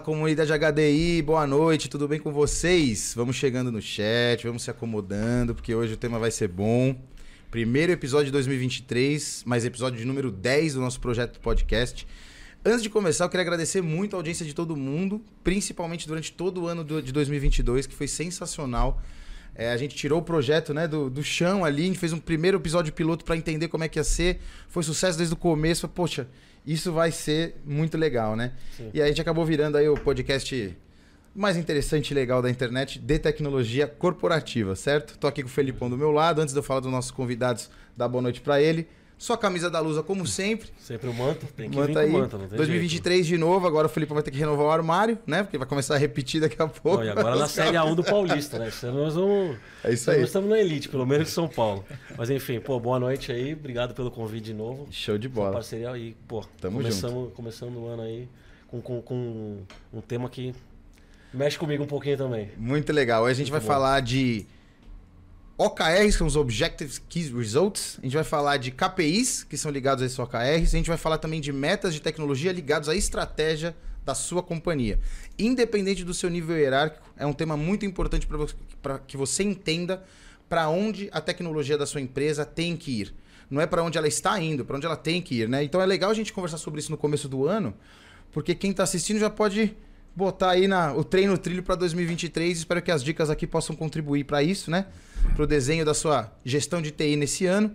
Comunidade HDI, boa noite, tudo bem com vocês? Vamos chegando no chat, vamos se acomodando, porque hoje o tema vai ser bom. Primeiro episódio de 2023, mais episódio de número 10 do nosso projeto podcast. Antes de começar, eu queria agradecer muito a audiência de todo mundo, principalmente durante todo o ano de 2022, que foi sensacional. É, a gente tirou o projeto né, do, do chão ali, a gente fez um primeiro episódio piloto para entender como é que ia ser. Foi sucesso desde o começo. Poxa, isso vai ser muito legal, né? Sim. E aí a gente acabou virando aí o podcast mais interessante e legal da internet de tecnologia corporativa, certo? Tô aqui com o Felipão do meu lado. Antes de eu falar dos nossos convidados, dar boa noite para ele. Sua camisa da Lusa, como sempre. Sempre o manto, tem que manto vir aí. manto, não tem 2023 jeito. de novo, agora o Felipe vai ter que renovar o armário, né? Porque vai começar a repetir daqui a pouco. Não, e agora na Série A1 do Paulista, né? Nós vamos... É isso aí. Nós estamos na elite, pelo menos de São Paulo. Mas enfim, pô, boa noite aí. Obrigado pelo convite de novo. Show de bola. Essa parceria aí, pô. Tamo começamos, junto. Começando o ano aí com, com, com um tema que mexe comigo um pouquinho também. Muito legal. Hoje a gente Muito vai bom. falar de OKRs, que são os Objective Key Results. A gente vai falar de KPIs, que são ligados a esses OKRs. A gente vai falar também de metas de tecnologia ligados à estratégia da sua companhia. Independente do seu nível hierárquico, é um tema muito importante para que você entenda para onde a tecnologia da sua empresa tem que ir. Não é para onde ela está indo, para onde ela tem que ir, né? Então é legal a gente conversar sobre isso no começo do ano, porque quem está assistindo já pode botar aí na, o treino trilho para 2023. Espero que as dicas aqui possam contribuir para isso, né? para o desenho da sua gestão de TI nesse ano.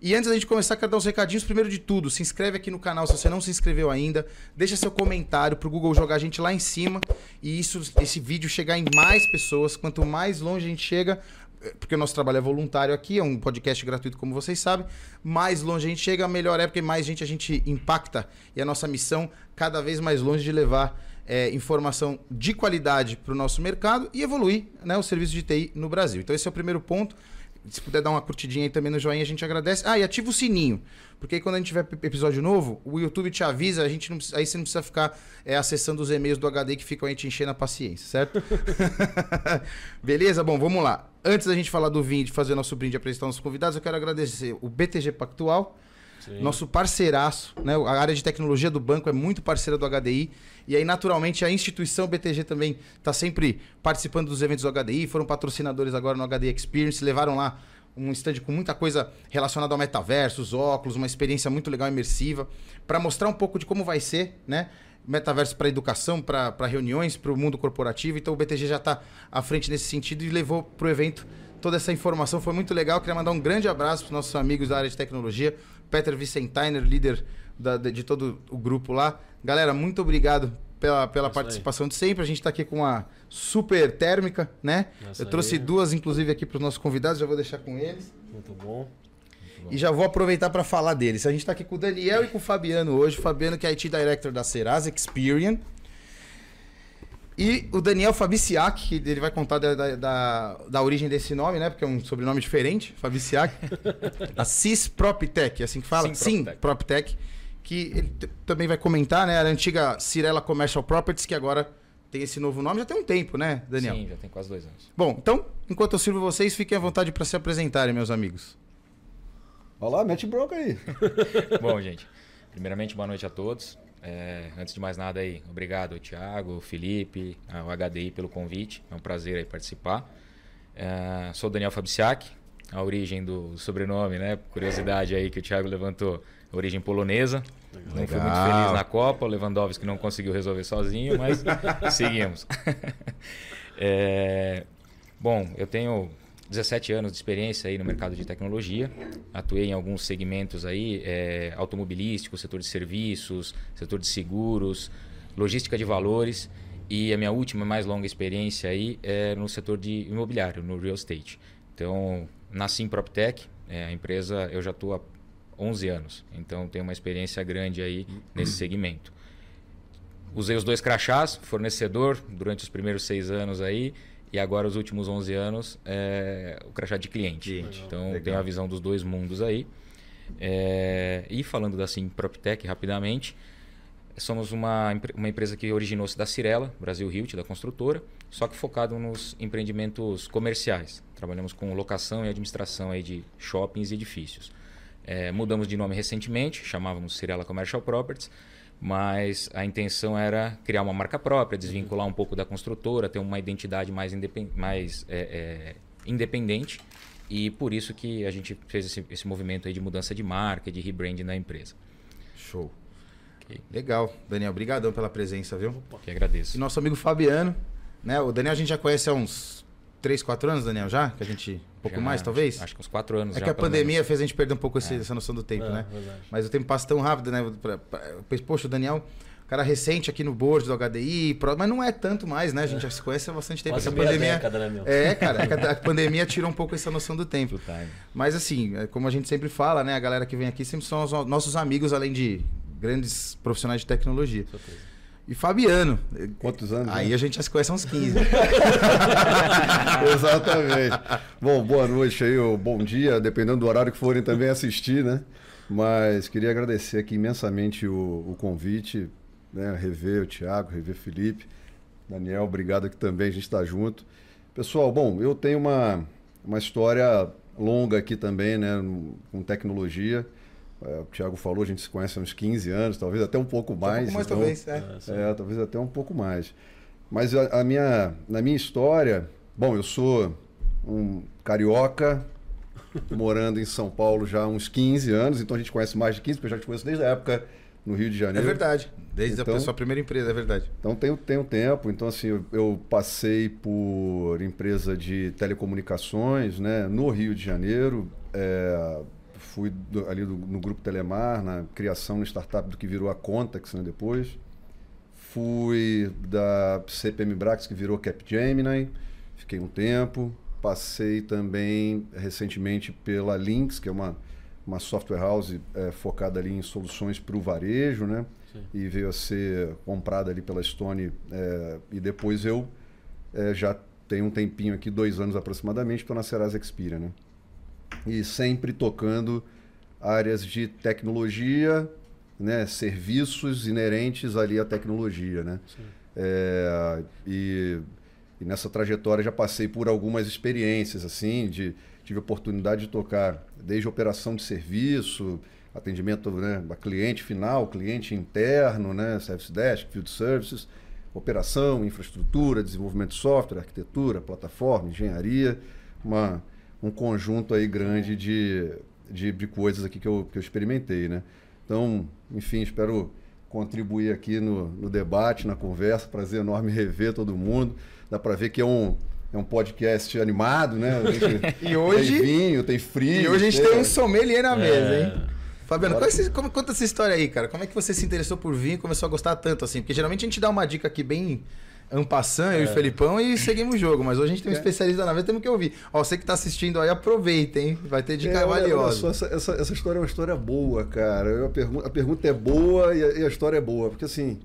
E antes da gente começar, quero dar uns recadinhos. Primeiro de tudo, se inscreve aqui no canal se você não se inscreveu ainda. Deixa seu comentário para o Google jogar a gente lá em cima e isso, esse vídeo chegar em mais pessoas. Quanto mais longe a gente chega, eh, porque o nosso trabalho é voluntário aqui, é um podcast gratuito, como vocês sabem. Mais longe a gente chega, melhor é porque mais gente a gente impacta. E a nossa missão cada vez mais longe de levar é, informação de qualidade para o nosso mercado e evoluir né, o serviço de TI no Brasil. Então, esse é o primeiro ponto. Se puder dar uma curtidinha aí também no joinha, a gente agradece. Ah, e ativa o sininho. Porque aí quando a gente tiver episódio novo, o YouTube te avisa, a gente não, aí você não precisa ficar é, acessando os e-mails do HD que ficam aí te enchendo a paciência, certo? Beleza? Bom, vamos lá. Antes da gente falar do vinho e de fazer nosso brinde e apresentar nossos convidados, eu quero agradecer o BTG Pactual, Sim. nosso parceiraço, né? A área de tecnologia do banco é muito parceira do HDI. E aí, naturalmente, a instituição BTG também está sempre participando dos eventos do HDI, foram patrocinadores agora no HDI Experience, levaram lá um stand com muita coisa relacionada ao metaverso, os óculos, uma experiência muito legal imersiva, para mostrar um pouco de como vai ser, né? Metaverso para educação, para reuniões, para o mundo corporativo. Então o BTG já está à frente nesse sentido e levou para o evento toda essa informação. Foi muito legal. Queria mandar um grande abraço para os nossos amigos da área de tecnologia. Peter Vicentainer, líder da, de todo o grupo lá. Galera, muito obrigado pela, pela participação aí. de sempre. A gente está aqui com uma super térmica, né? Eu trouxe aí. duas, inclusive, aqui para os nossos convidados, já vou deixar com eles. Muito bom. E já vou aproveitar para falar deles. A gente está aqui com o Daniel e com o Fabiano hoje. O Fabiano, que é IT Director da Serasa Experian. E o Daniel Fabiciac, que ele vai contar da, da, da, da, origem desse nome, né? Porque é um sobrenome diferente, Fabiciac. a CIS PropTech, assim que fala? Sim, PropTech. PropTech que ele também vai comentar, né? A antiga Cirela Commercial Properties, que agora tem esse novo nome, já tem um tempo, né, Daniel? Sim, já tem quase dois anos. Bom, então, enquanto eu sirvo vocês, fiquem à vontade para se apresentarem, meus amigos. Olá, mete bronca aí. Bom, gente, primeiramente, boa noite a todos. É, antes de mais nada aí, obrigado, Thiago, Felipe, ao HDI pelo convite. É um prazer aí participar. É, sou Daniel Fabiciak, a origem do sobrenome, né? Curiosidade aí que o Thiago levantou origem polonesa. Legal. Não fui muito feliz na Copa. O Lewandowski não conseguiu resolver sozinho, mas seguimos. é, bom, eu tenho 17 anos de experiência aí no mercado de tecnologia. Atuei em alguns segmentos aí, é, automobilístico, setor de serviços, setor de seguros, logística de valores. E a minha última mais longa experiência aí é no setor de imobiliário, no real estate. Então, nasci em PropTech, é, a empresa eu já estou há 11 anos. Então tenho uma experiência grande aí nesse segmento. Usei os dois crachás, fornecedor durante os primeiros seis anos aí e agora os últimos 11 anos é, o crachá de cliente. cliente. Então Legal. tenho a visão dos dois mundos aí. É, e falando da Sim PropTech rapidamente, somos uma, uma empresa que originou-se da Cirela, Brasil Hilt, da construtora, só que focado nos empreendimentos comerciais. Trabalhamos com locação e administração aí de shoppings e edifícios. É, mudamos de nome recentemente, chamávamos Cirela Commercial Properties, mas a intenção era criar uma marca própria, desvincular um pouco da construtora, ter uma identidade mais, independ... mais é, é, independente e por isso que a gente fez esse, esse movimento aí de mudança de marca, de rebranding da empresa. Show. Okay. Legal. Daniel, obrigadão pela presença, viu? Que agradeço. E nosso amigo Fabiano, né? O Daniel a gente já conhece há uns 3, 4 anos, Daniel, já? Que a gente. Um pouco Já, mais, talvez? Acho que uns 4 anos É já, que a pandemia menos. fez a gente perder um pouco esse- É. essa noção do tempo, É, né? verdade. Mas o tempo passa tão rápido, né? Pra- pra- pra- Poxa, o Daniel, cara recente aqui no board do HDI, mas não é tanto mais, né? A gente já se conhece há bastante tempo. Quase meia pandemia. década, né? É, cara, é a a pandemia tirou um pouco essa noção do tempo. Mas assim, é como a gente sempre fala, né? A galera que vem aqui sempre são os no- nossos amigos, além de grandes profissionais de tecnologia. Com certeza. E Fabiano. Quantos anos? Aí né? a gente já se conhece há uns 15. Exatamente. Bom, boa noite aí, ou bom dia, dependendo do horário que forem também assistir, né? Mas queria agradecer aqui imensamente o, o convite, né? Rever o Thiago, rever o Felipe, Daniel, obrigado aqui também, a gente está junto. Pessoal, bom, eu tenho uma, uma história longa aqui também, né? Com tecnologia. É, o Thiago falou, a gente se conhece há uns 15 anos, talvez até um pouco mais. um pouco mais, então- talvez. É. É, é, talvez até um pouco mais. Mas a, a minha, na minha história, bom, eu sou um carioca, morando em São Paulo já há uns 15 anos, então a gente conhece mais de 15, porque eu já te conheço desde a época no Rio de É Janeiro. verdade. Desde Então- a sua primeira empresa, é verdade. Então tem, tem um tempo, então assim, eu, eu passei por empresa de telecomunicações, né, no Rio de Janeiro, é, fui do- ali do- no grupo Telemar, na criação no startup do que virou a Contax, né, depois. Fui da CPM Brax, que virou Capgemini, fiquei um tempo. Passei também recentemente pela Lynx, que é uma, uma software house é, focada ali em soluções para o varejo, né? Sim. e veio a ser comprada ali pela Stone. é, e depois eu é, já tenho um tempinho aqui, dois anos aproximadamente, estou na Serasa Experian. Né? E sempre tocando áreas de tecnologia, né? serviços inerentes ali à tecnologia. Né? É, e, e nessa trajetória já passei por algumas experiências, assim, de tive a oportunidade de tocar desde operação de serviço, atendimento né, a cliente final, cliente interno, né, service desk, field services, operação, infraestrutura, desenvolvimento de software, arquitetura, plataforma, engenharia, uma, um conjunto aí grande de, de, de coisas aqui que eu, que eu experimentei, né? Então, enfim, espero contribuir aqui no, no debate, na conversa. Prazer enorme rever todo mundo. Dá para ver que é um, é um podcast animado, né? E hoje- Tem vinho, tem frio. E hoje a gente tem um sommelier na mesa, É. hein? Fabiano, qual é esse- como- conta essa história aí, cara. Como é que você se interessou por vinho e começou a gostar tanto assim? Porque geralmente a gente dá uma dica aqui bem ampassã, eu e o Felipão, e seguimos o jogo. Mas hoje a gente tem um É. especialista na mesa, temos que ouvir. Ó, você que tá assistindo aí, aproveita, hein? Vai ter dica É, olha- olha valiosa. só, essa, essa, essa história é uma história boa, cara. Eu- a, pergun a pergunta é boa e a, e a história é boa. Porque assim,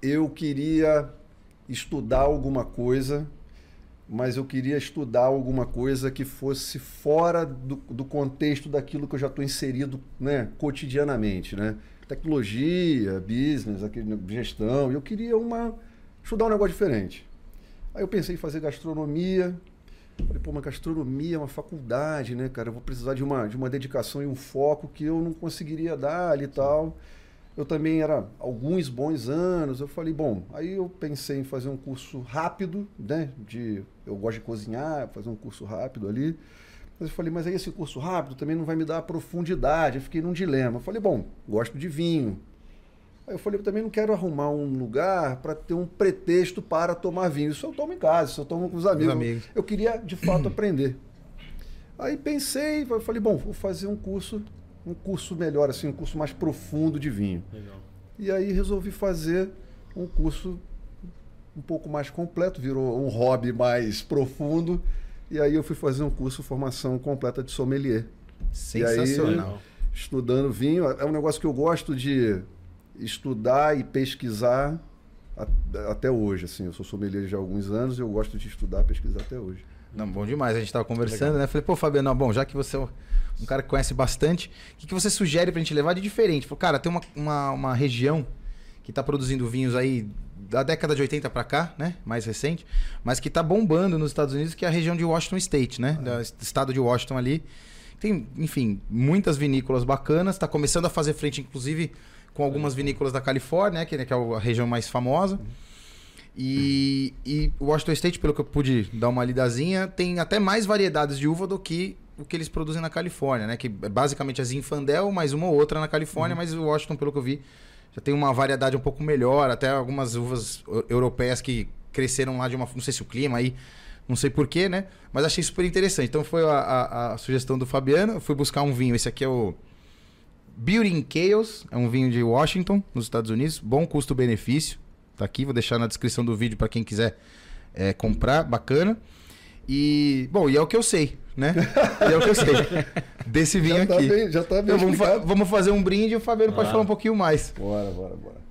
eu queria estudar alguma coisa, mas eu queria estudar alguma coisa que fosse fora do, do contexto daquilo que eu já estou inserido né, cotidianamente. Né? Tecnologia, business, aquele, gestão. Eu queria uma, estudar um negócio diferente. Aí eu pensei em fazer gastronomia, Falei, pô, mas gastronomia é uma faculdade, né, cara? Eu vou precisar de uma, de uma dedicação e um foco que eu não conseguiria dar ali e tal. Eu também era alguns bons anos. Eu falei, bom, aí eu pensei em fazer um curso rápido, né? De, eu gosto de cozinhar, fazer um curso rápido ali. Mas eu falei, mas aí esse curso rápido também não vai me dar a profundidade. Eu fiquei num dilema. Eu falei, bom, gosto de vinho. Aí eu falei, eu também não quero arrumar um lugar para ter um pretexto para tomar vinho. Isso eu tomo em casa, isso eu tomo com os amigos. amigos. Eu queria, de fato, aprender. Aí pensei, eu falei, bom, vou fazer um curso, um curso melhor, assim, um curso mais profundo de vinho. Legal. E aí resolvi fazer um curso um pouco mais completo, virou um hobby mais profundo. E aí eu fui fazer um curso formação completa de sommelier Sensacional. estudando vinho. É um negócio que eu gosto de estudar e pesquisar a- até hoje. Assim, eu sou sommelier já há alguns anos e eu gosto de estudar e pesquisar até hoje. Não, bom demais. A gente tava conversando, né? Falei, pô, Fabiano, bom, já que você é um cara que conhece bastante, o que, que você sugere pra gente levar de diferente? Falei, cara, tem uma, uma, uma região que tá produzindo vinhos aí da década de 80 pra cá, né? Mais recente, mas que tá bombando nos Estados Unidos, que é a região de Washington State, né? Do estado de Washington ali. Tem, enfim, muitas vinícolas bacanas, tá começando a fazer frente, inclusive, com algumas vinícolas da Califórnia, né, que, que é a região mais famosa. E, e o Washington State, pelo que eu pude dar uma lidazinha, tem até mais variedades de uva do que o que eles produzem na Califórnia, né? Que é basicamente a Zinfandel, mais uma ou outra na Califórnia, mas o Washington, pelo que eu vi, já tem uma variedade um pouco melhor, até algumas uvas eu- europeias que cresceram lá de uma. Não sei se o clima aí, não sei porquê, né? Mas achei super interessante. Então foi a, a- a sugestão do Fabiano. Eu fui buscar um vinho. Esse aqui é o Beauty Chaos, é um vinho de Washington, nos Estados Unidos. Bom custo-benefício. Tá aqui, vou deixar na descrição do vídeo para quem quiser é, comprar. Bacana. E, bom, e é o que eu sei, né? E é o que eu sei desse vinho Já tá aqui. bem, já tá bem Então, vamos, fa- vamos fazer um brinde e o Fabiano pode Ah. falar um pouquinho mais. Bora, bora, bora.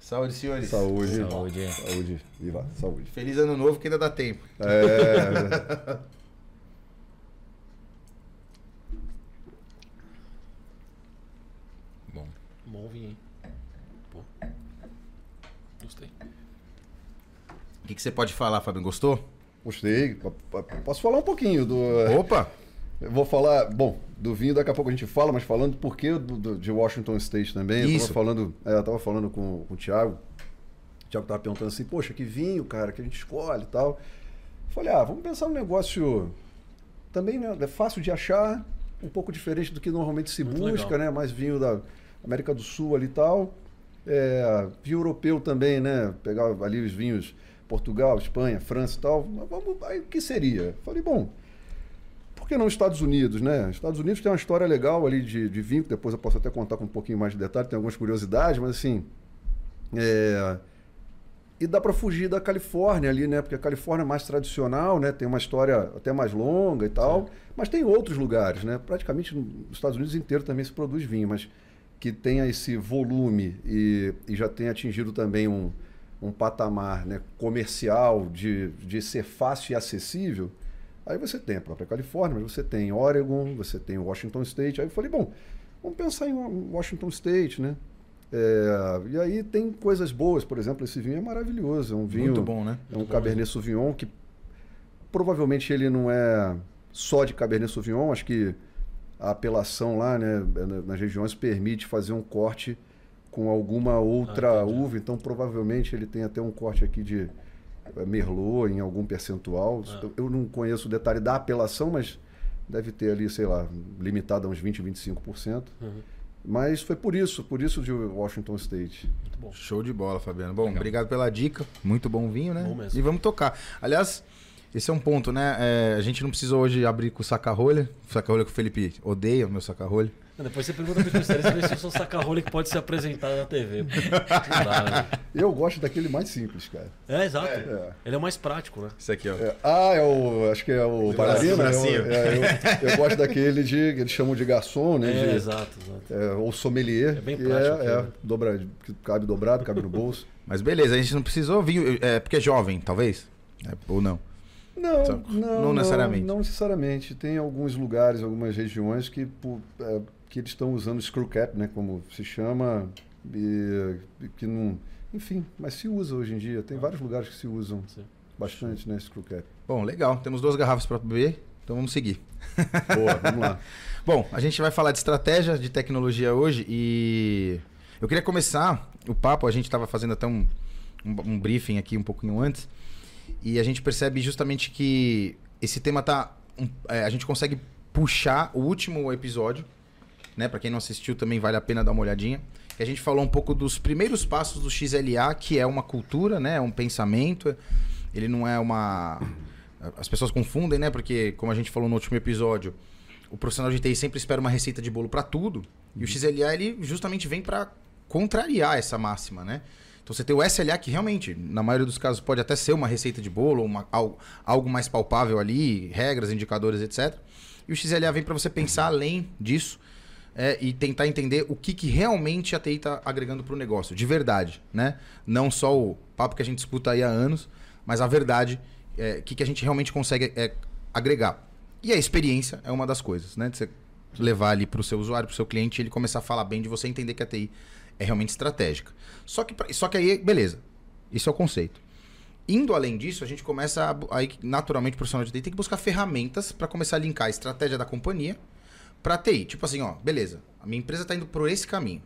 Saúde, senhores. Saúde. Saúde. Saúde. Viva, saúde. Feliz ano novo que ainda dá tempo. É, Bom. Bom vinho, hein? Pô. Gostei. O que, que você pode falar, Fabiano? Gostou? gostei. Posso falar um pouquinho do. Opa! Eu vou falar, bom, do vinho daqui a pouco a gente fala, mas falando por que do, do- de Washington State também. Eu Isso. tava falando, é, eu tava falando com, com o Thiago. O Thiago tava perguntando assim, poxa, que vinho, cara, que a gente escolhe e tal. Falei, ah, vamos pensar num negócio também né, é fácil de achar, um pouco diferente do que normalmente se Muito busca, legal. né? Mais vinho da América do Sul ali e tal. É, vinho europeu também, né? Pegar ali os vinhos Portugal, Espanha, França e tal. Mas vamos, aí o que seria? Falei, bom, por que não Estados Unidos, né? Estados Unidos tem uma história legal ali de, de vinho, que depois eu posso até contar com um pouquinho mais de detalhe, tem algumas curiosidades, mas assim. é, E dá para fugir da Califórnia ali, né? Porque a Califórnia é mais tradicional, né? Tem uma história até mais longa e tal. Mas tem outros lugares, né? Praticamente nos Estados Unidos inteiro também se produz vinho, mas que tenha esse volume e, e já tenha atingido também um, um patamar né, comercial de, de ser fácil e acessível, aí você tem a própria Califórnia, você tem Oregon, você tem Washington State. Aí eu falei, bom, vamos pensar em Washington State, né? É, e aí tem coisas boas, por exemplo, esse vinho é maravilhoso, é um vinho Muito bom, né? é um Cabernet Sauvignon que provavelmente ele não é só de Cabernet Sauvignon, acho que a apelação lá, né, na- nas regiões permite fazer um corte com alguma outra Ah, uva, então provavelmente ele tem até um corte aqui de eh, Merlot em algum percentual. Ah. Eu, eu não conheço o detalhe da apelação, mas deve ter ali, sei lá, limitado a uns 20, 25%. Uhum. Mas foi por isso, por isso de Washington State. Muito bom. Show de bola, Fabiano. Bom, Legal. obrigado pela dica. Muito bom vinho, né? Bom mesmo. E vamos tocar. Aliás, esse é um ponto, né? É, a gente não precisou hoje abrir com o saca-rolha. O saca-rolha que o Felipe odeia, o meu saca-rolha. Depois você pergunta pro especialista se eu sou saca-rolha que pode ser apresentado na TV. dá, né? Eu gosto daquele mais simples, cara. É, exato. É. Ele é o mais prático, né? Esse aqui, ó. É, ah, é o. Acho que é o bracinho. Eu, é, eu, eu gosto daquele de. que Eles chamam de garçom, né? É, de- exato, exato. é, ou sommelier. É bem prático é, é, né? dobra, cabe dobrado, cabe no bolso. Mas beleza, a gente não precisou vinho. É, porque é jovem, talvez? É, ou não? Não, não, não necessariamente. Não, necessariamente. Tem alguns lugares, algumas regiões que, é, que eles estão usando screw cap, né? Como se chama. E, e que não. Enfim, mas se usa hoje em dia. Tem vários lugares que se usam Sim. bastante, né? Screw cap. Bom, legal. Temos duas garrafas para beber, então vamos seguir. Boa, vamos lá. Bom, a gente vai falar de estratégia de tecnologia hoje e eu queria começar o papo. A gente estava fazendo até um, um, um briefing aqui um pouquinho antes e a gente percebe justamente que esse tema tá. é, a gente consegue puxar o último episódio, né? Para quem não assistiu também vale a pena dar uma olhadinha. Que a gente falou um pouco dos primeiros passos do XLA, que é uma cultura, né? É um pensamento. Ele não é uma. As pessoas confundem, né? Porque, como a gente falou no último episódio, o profissional de TI sempre espera uma receita de bolo para tudo. E o XLA, ele justamente vem para contrariar essa máxima, né? Então você tem o SLA que realmente, na maioria dos casos, pode até ser uma receita de bolo, uma, algo, mais palpável ali, regras, indicadores, etc. E o XLA vem para você pensar além disso é, e tentar entender o que, que realmente a TI está agregando para o negócio, de verdade, né? Não só o papo que a gente escuta aí há anos, mas a verdade, é, o que, que a gente realmente consegue é, agregar. E a experiência é uma das coisas, né? De você levar ali para o seu usuário, para o seu cliente, ele começar a falar bem de você entender que a TI é realmente estratégica. Só que, só que aí, beleza. Isso é o conceito. Indo além disso, a gente começa a, aí, naturalmente, o profissional de TI tem que buscar ferramentas para começar a linkar a estratégia da companhia para TI. Tipo assim, ó, beleza, a minha empresa está indo por esse caminho.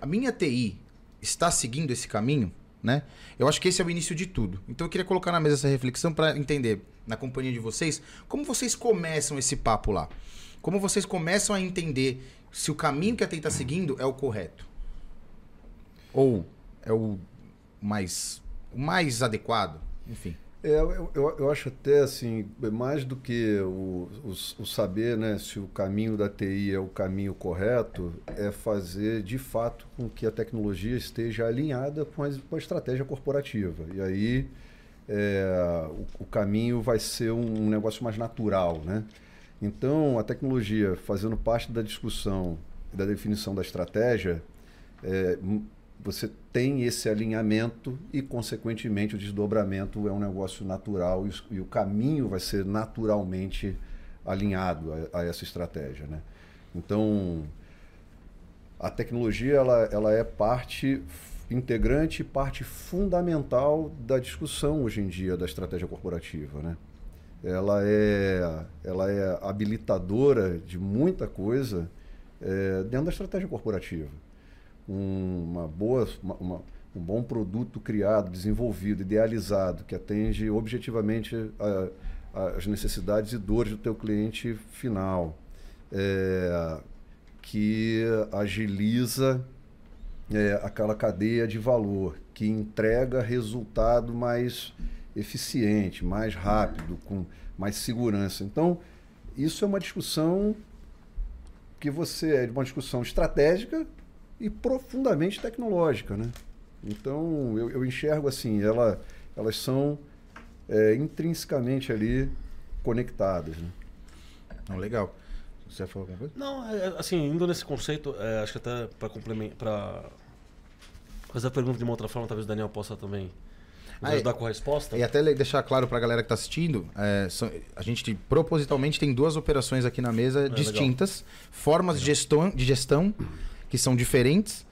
a minha TI está seguindo esse caminho, né? Eu acho que esse é o início de tudo. Então eu queria colocar na mesa essa reflexão para entender, na companhia de vocês, como vocês começam esse papo lá. Como vocês começam a entender se o caminho que a TI está seguindo é o correto. Ou é o mais, o mais adequado, enfim. É, eu, eu, acho até assim, mais do que o, o, o, saber né, se o caminho da TI é o caminho correto, é fazer de fato com que a tecnologia esteja alinhada com a, com a estratégia corporativa. E aí é, o, o, caminho vai ser um negócio mais natural. Né? Então, a tecnologia fazendo parte da discussão da definição da estratégia, é, você tem esse alinhamento e, consequentemente, o desdobramento é um negócio natural e, o caminho vai ser naturalmente alinhado a, a, essa estratégia. Né? Então, a tecnologia ela, ela é parte integrante, parte fundamental da discussão hoje em dia da estratégia corporativa. Né? Ela, é, ela é habilitadora de muita coisa é, dentro da estratégia corporativa uma boa, uma, uma, um bom produto criado, desenvolvido, idealizado, que atende objetivamente as necessidades e dores do teu cliente final, é, que agiliza é, aquela cadeia de valor, que entrega resultado mais eficiente, mais rápido, com mais segurança. Então, isso é uma discussão que você é uma discussão estratégica e profundamente tecnológica, né? Então eu, eu enxergo assim, ela, elas são é, intrinsecamente ali conectadas, né? Não, legal. Você falou alguma coisa? Não, é, é, assim, indo nesse conceito, é, acho que até para complementar, para fazer a pergunta de uma outra forma, talvez o Daniel possa também nos ajudar com a resposta. E até deixar claro para a galera que está assistindo, é, são, a gente propositalmente tem duas operações aqui na mesa é, distintas, legal. formas legal. De, gestão, de gestão que são diferentes,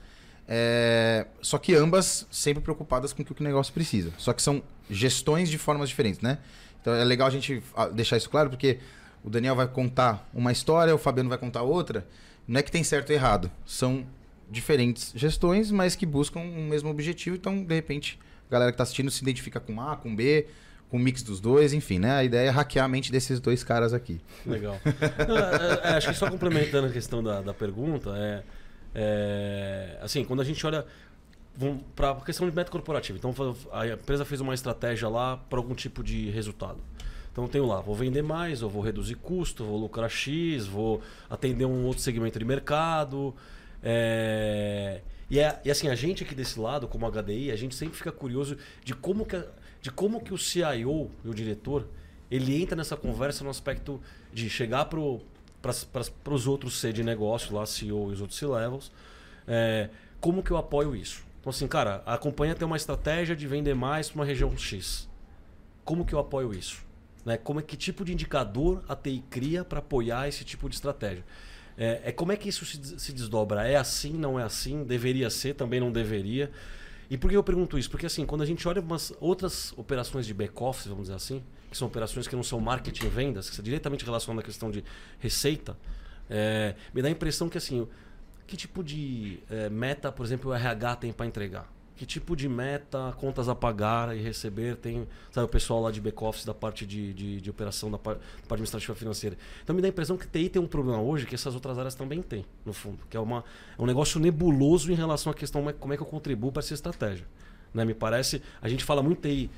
é... só que ambas sempre preocupadas com o que o negócio precisa. Só que são gestões de formas diferentes, né? Então é legal a gente ah, deixar isso claro, porque o Daniel vai contar uma história, o Fabiano vai contar outra. Não é que tem certo e errado. São diferentes gestões, mas que buscam o mesmo objetivo. Então, de repente, a galera que está assistindo se identifica com A, com B, com um mix dos dois, enfim, né? A ideia é hackear a mente desses dois caras aqui. Legal. Não, é, é, acho que só complementando a questão da, da pergunta, é, é, assim, quando a gente olha para a questão de meta corporativa, então a empresa fez uma estratégia lá para algum tipo de resultado. Então eu tenho lá, vou vender mais, eu vou reduzir custo, vou lucrar X, vou atender um outro segmento de mercado. É... E, é, e assim, a gente aqui desse lado, como HDI, a gente sempre fica curioso de como que, de como que o CIO e o diretor ele entra nessa conversa no aspecto de chegar pro para os outros C de negócio, lá, CEO e os outros C-levels, é, como que eu apoio isso? Então, assim, cara, a companhia tem uma estratégia de vender mais para uma região X. Como que eu apoio isso? Né? Como é que tipo de indicador a TI cria para apoiar esse tipo de estratégia? É, é, como é que isso se, se desdobra? É assim, não é assim? Deveria ser, também não deveria? E por que eu pergunto isso? Porque assim, quando a gente olha umas outras operações de back-office, vamos dizer assim, que são operações que não são marketing e vendas, que são diretamente relacionadas à questão de receita, é, me dá a impressão que assim, que tipo de é, meta, por exemplo, o RH tem para entregar? Que tipo de meta, contas a pagar e receber tem, sabe, o pessoal lá de back-office da parte de, de, de operação, da parte, administrativa financeira. Então me dá a impressão que TI tem um problema hoje que essas outras áreas também têm, no fundo, que é, uma, é um negócio nebuloso em relação à questão como é que eu contribuo para essa estratégia. Né? Me parece, a gente fala muito TI,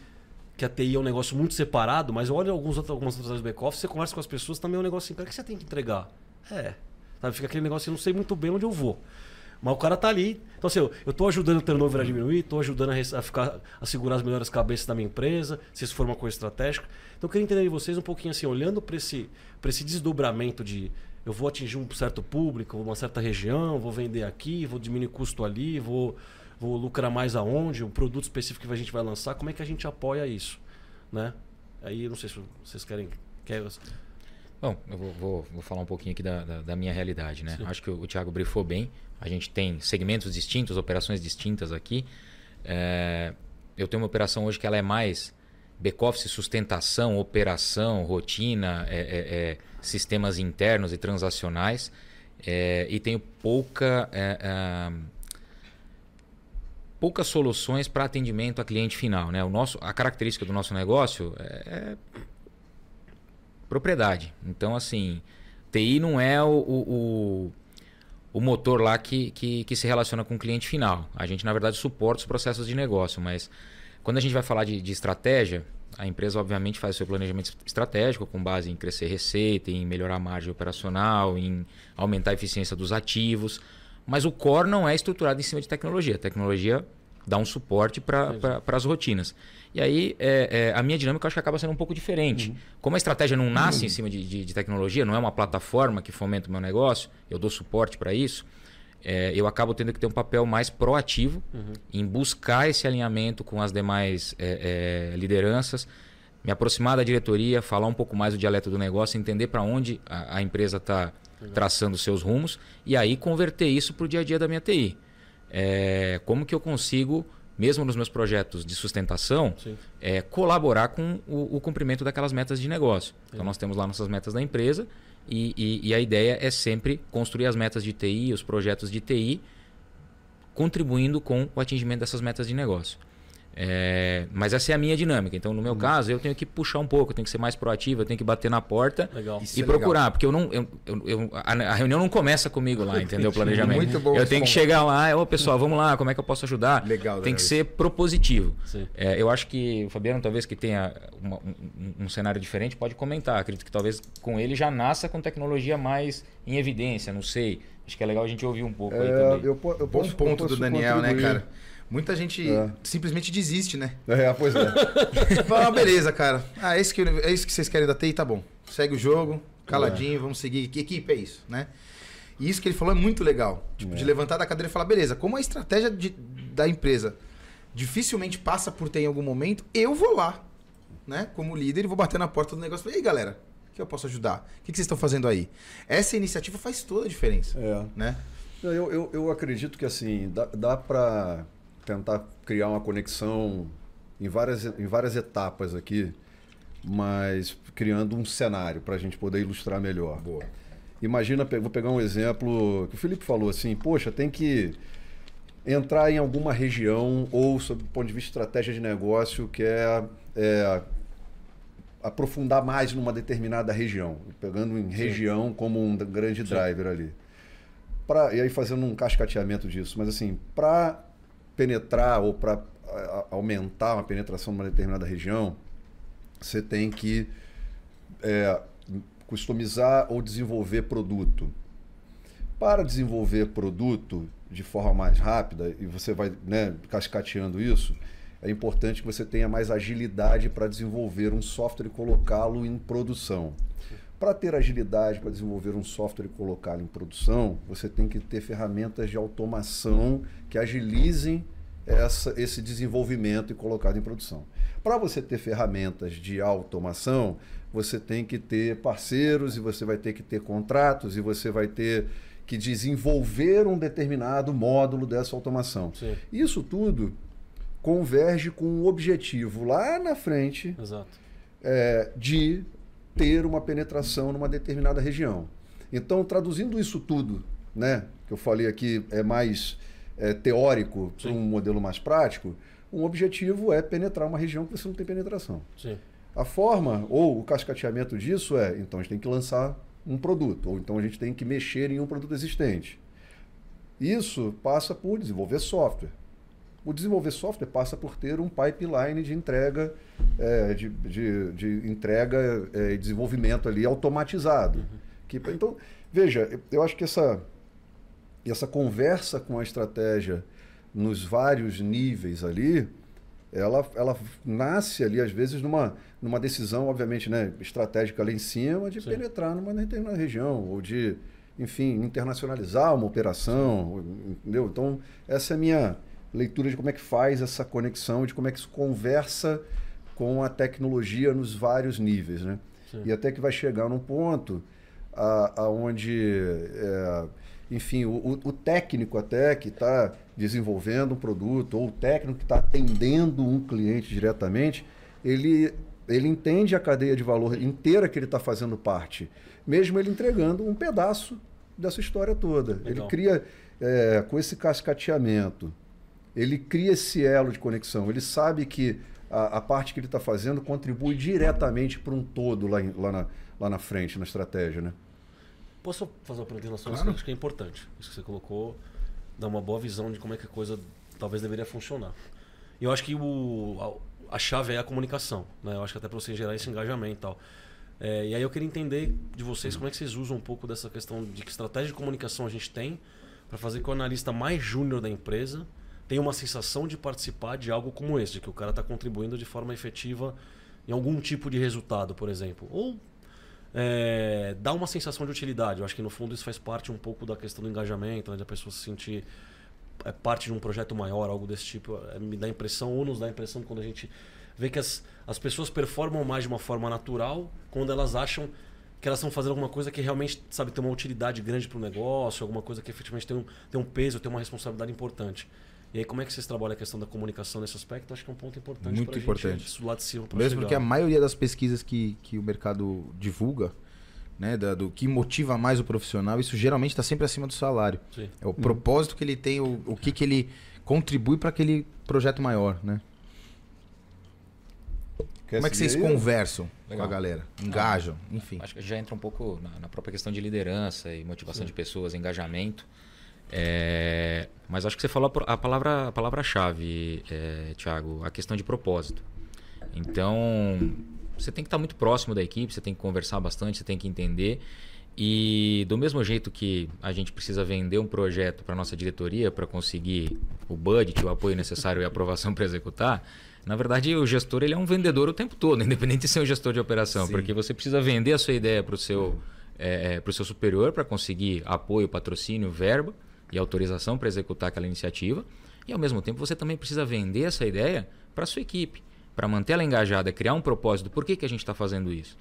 que a TI é um negócio muito separado, mas olha alguns outros, algumas outras back-office, você conversa com as pessoas, também é um negócio assim, o que você tem que entregar? É. Sabe, fica aquele negócio, eu não sei muito bem onde eu vou. Mas o cara tá ali. Então, assim, eu, eu tô ajudando o turnover a diminuir, tô ajudando a, a, ficar, a segurar as melhores cabeças da minha empresa, se isso for uma coisa estratégica. Então, eu queria entender de vocês um pouquinho assim, olhando para esse, esse desdobramento de eu vou atingir um certo público, uma certa região, vou vender aqui, vou diminuir custo ali, vou, vou lucrar mais aonde, um produto específico que a gente vai lançar, como é que a gente apoia isso? né? Aí não sei se vocês querem. querem... Bom, eu vou, vou, vou, falar um pouquinho aqui da, da, da minha realidade, né? Sim. Acho que o, o Thiago brifou bem. A gente tem segmentos distintos, operações distintas aqui. É, eu tenho uma operação hoje que ela é mais back-office, sustentação, operação, rotina, é, é, é sistemas internos e transacionais. É, e tenho pouca é, poucas soluções para atendimento a cliente final. Né? O nosso, a característica do nosso negócio é, é propriedade. Então, assim, TI não é o, o, o motor lá que, que, que, se relaciona com o cliente final. A gente, na verdade, suporta os processos de negócio, mas quando a gente vai falar de, de estratégia, a empresa, obviamente, faz o seu planejamento estratégico com base em crescer receita, em melhorar a margem operacional, em aumentar a eficiência dos ativos. Mas o core não é estruturado em cima de tecnologia. A tecnologia dá um suporte para as rotinas. E aí, é, é, a minha dinâmica acho que acaba sendo um pouco diferente. Uhum. Como a estratégia não nasce uhum. em cima de, de, de, tecnologia, não é uma plataforma que fomenta o meu negócio, eu dou suporte para isso, é, eu acabo tendo que ter um papel mais proativo uhum. em buscar esse alinhamento com as demais é, é, lideranças, me aproximar da diretoria, falar um pouco mais o dialeto do negócio, entender para onde a, a empresa está traçando seus rumos e aí converter isso para o dia a dia da minha TI. É, como que eu consigo, mesmo nos meus projetos de sustentação, é, colaborar com o, o, cumprimento daquelas metas de negócio. Então nós temos lá nossas metas da empresa e, e, e a ideia é sempre construir as metas de TI, os projetos de TI, contribuindo com o atingimento dessas metas de negócio. É, mas essa é a minha dinâmica. Então, no meu uhum. caso, eu tenho que puxar um pouco, eu tenho que ser mais proativo, eu tenho que bater na porta e é procurar. Legal. Porque eu não, eu, eu, eu, a reunião não começa comigo lá, entendeu? O planejamento. Muito bom. Eu tenho que chegar lá, ô pessoal, vamos lá, como é que eu posso ajudar? Legal, tem que ser propositivo. É, eu acho que o Fabiano, talvez que tenha uma, um, um, cenário diferente, pode comentar. Acredito que talvez com ele já nasça com tecnologia mais em evidência, não sei. Acho que é legal a gente ouvir um pouco aí é, também. Eu, eu Bom ponto do Daniel, né, cara? Muita gente é. simplesmente desiste, né? É, pois é. Fala, ah, beleza, cara. Ah, é isso, que, é isso que vocês querem da TI, tá bom. Segue o jogo, caladinho, é. vamos seguir. Que equipe é isso, né? E isso que ele falou é muito legal. Tipo, é. de levantar da cadeira e falar, beleza, como a estratégia de, da empresa dificilmente passa por ter em algum momento, eu vou lá, né? Como líder, e vou bater na porta do negócio e falar, ei, galera, o que eu posso ajudar? O que, vocês estão fazendo aí? Essa iniciativa faz toda a diferença, é. né? Eu, eu, eu acredito que, assim, dá, dá para tentar criar uma conexão em várias, em várias etapas aqui, mas criando um cenário para a gente poder ilustrar melhor. Boa. Imagina, vou pegar um exemplo que o Felipe falou assim, poxa, tem que entrar em alguma região ou, sob o ponto de vista de estratégia de negócio, que é, é aprofundar mais numa determinada região, pegando em Sim. região como um grande driver Sim. ali. Pra, e aí fazendo um cascateamento disso, mas assim, para penetrar ou para aumentar uma penetração numa determinada região, você tem que é, customizar ou desenvolver produto. Para desenvolver produto de forma mais rápida, e você vai né, cascateando isso, é importante que você tenha mais agilidade para desenvolver um software e colocá-lo em produção. Para ter agilidade para desenvolver um software e colocá-lo em produção, você tem que ter ferramentas de automação que agilizem essa, esse desenvolvimento e colocado em produção. Para você ter ferramentas de automação, você tem que ter parceiros e você vai ter que ter contratos e você vai ter que desenvolver um determinado módulo dessa automação. Sim. Isso tudo converge com um objetivo lá na frente é, de ter uma penetração numa determinada região. Então, traduzindo isso tudo, né, que eu falei aqui é mais é, teórico para um modelo mais prático, um objetivo é penetrar uma região que você não tem penetração. Sim. A forma ou o cascateamento disso é, então a gente tem que lançar um produto, ou então a gente tem que mexer em um produto existente. Isso passa por desenvolver software. O desenvolver software passa por ter um pipeline de entrega, é, de, de, de, entrega é, e desenvolvimento ali automatizado. Uhum. Que, então, veja, eu acho que essa, essa conversa com a estratégia nos vários níveis ali, ela, ela nasce ali, às vezes, numa, numa decisão, obviamente, né, estratégica ali em cima, de Sim. penetrar numa determinada região, ou de, enfim, internacionalizar uma operação, entendeu? Então, essa é a minha leitura de como é que faz essa conexão, de como é que isso conversa com a tecnologia nos vários níveis, né? Sim. E até que vai chegar num ponto aonde... É, enfim, o, o técnico até que está desenvolvendo um produto, ou o técnico que está atendendo um cliente diretamente, ele, ele entende a cadeia de valor inteira que ele está fazendo parte, mesmo ele entregando um pedaço dessa história toda. Legal. Ele cria, é, com esse cascateamento, ele cria esse elo de conexão. Ele sabe que a, a parte que ele está fazendo contribui diretamente para um todo lá, em, lá, na, lá na frente, na estratégia, né? Posso fazer uma pergunta em relação a isso? Acho que é importante. Isso que você colocou dá uma boa visão de como é que a coisa talvez deveria funcionar. E eu acho que o, a, a chave é a comunicação. Né? Eu acho que até para você gerar esse engajamento e tal. É, e aí eu queria entender de vocês como é que vocês usam um pouco dessa questão de que estratégia de comunicação a gente tem para fazer com o analista mais júnior da empresa tenha uma sensação de participar de algo como esse, de que o cara está contribuindo de forma efetiva em algum tipo de resultado, por exemplo. Ou é, dá uma sensação de utilidade. Eu acho que no fundo isso faz parte um pouco da questão do engajamento, né, de a pessoa se sentir é, parte de um projeto maior, algo desse tipo. É, me dá impressão, ou nos dá impressão quando a gente vê que as, as pessoas performam mais de uma forma natural quando elas acham que elas estão fazendo alguma coisa que realmente sabe tem uma utilidade grande para o negócio, alguma coisa que efetivamente tem um, tem um peso, tem uma responsabilidade importante. E aí, como é que vocês trabalham a questão da comunicação nesse aspecto? Acho que é um ponto importante. Muito importante. Gente, lá de cima Mesmo chegar. porque a maioria das pesquisas que, que o mercado divulga, né, da, do que motiva mais o profissional, isso geralmente está sempre acima do salário. Sim. É o propósito que ele tem, o, o que, que ele contribui para aquele projeto maior, né? Quer Como é que vocês aí? conversam Legal. com a galera? Engajam, ah, enfim. Acho que já entra um pouco na, na própria questão de liderança e motivação Sim. de pessoas, engajamento. É, mas acho que você falou a palavra a palavra-chave, é, Thiago, a questão de propósito. Então, você tem que estar muito próximo da equipe, você tem que conversar bastante, você tem que entender. E do mesmo jeito que a gente precisa vender um projeto para nossa diretoria para conseguir o budget, o apoio necessário e a aprovação para executar, na verdade o gestor ele é um vendedor o tempo todo, independente de ser um gestor de operação, Sim. porque você precisa vender a sua ideia para o seu, é, é, seu superior para conseguir apoio, patrocínio, verba e autorização para executar aquela iniciativa. E ao mesmo tempo você também precisa vender essa ideia para a sua equipe, para manter ela engajada, criar um propósito. Por que, que a gente está fazendo isso?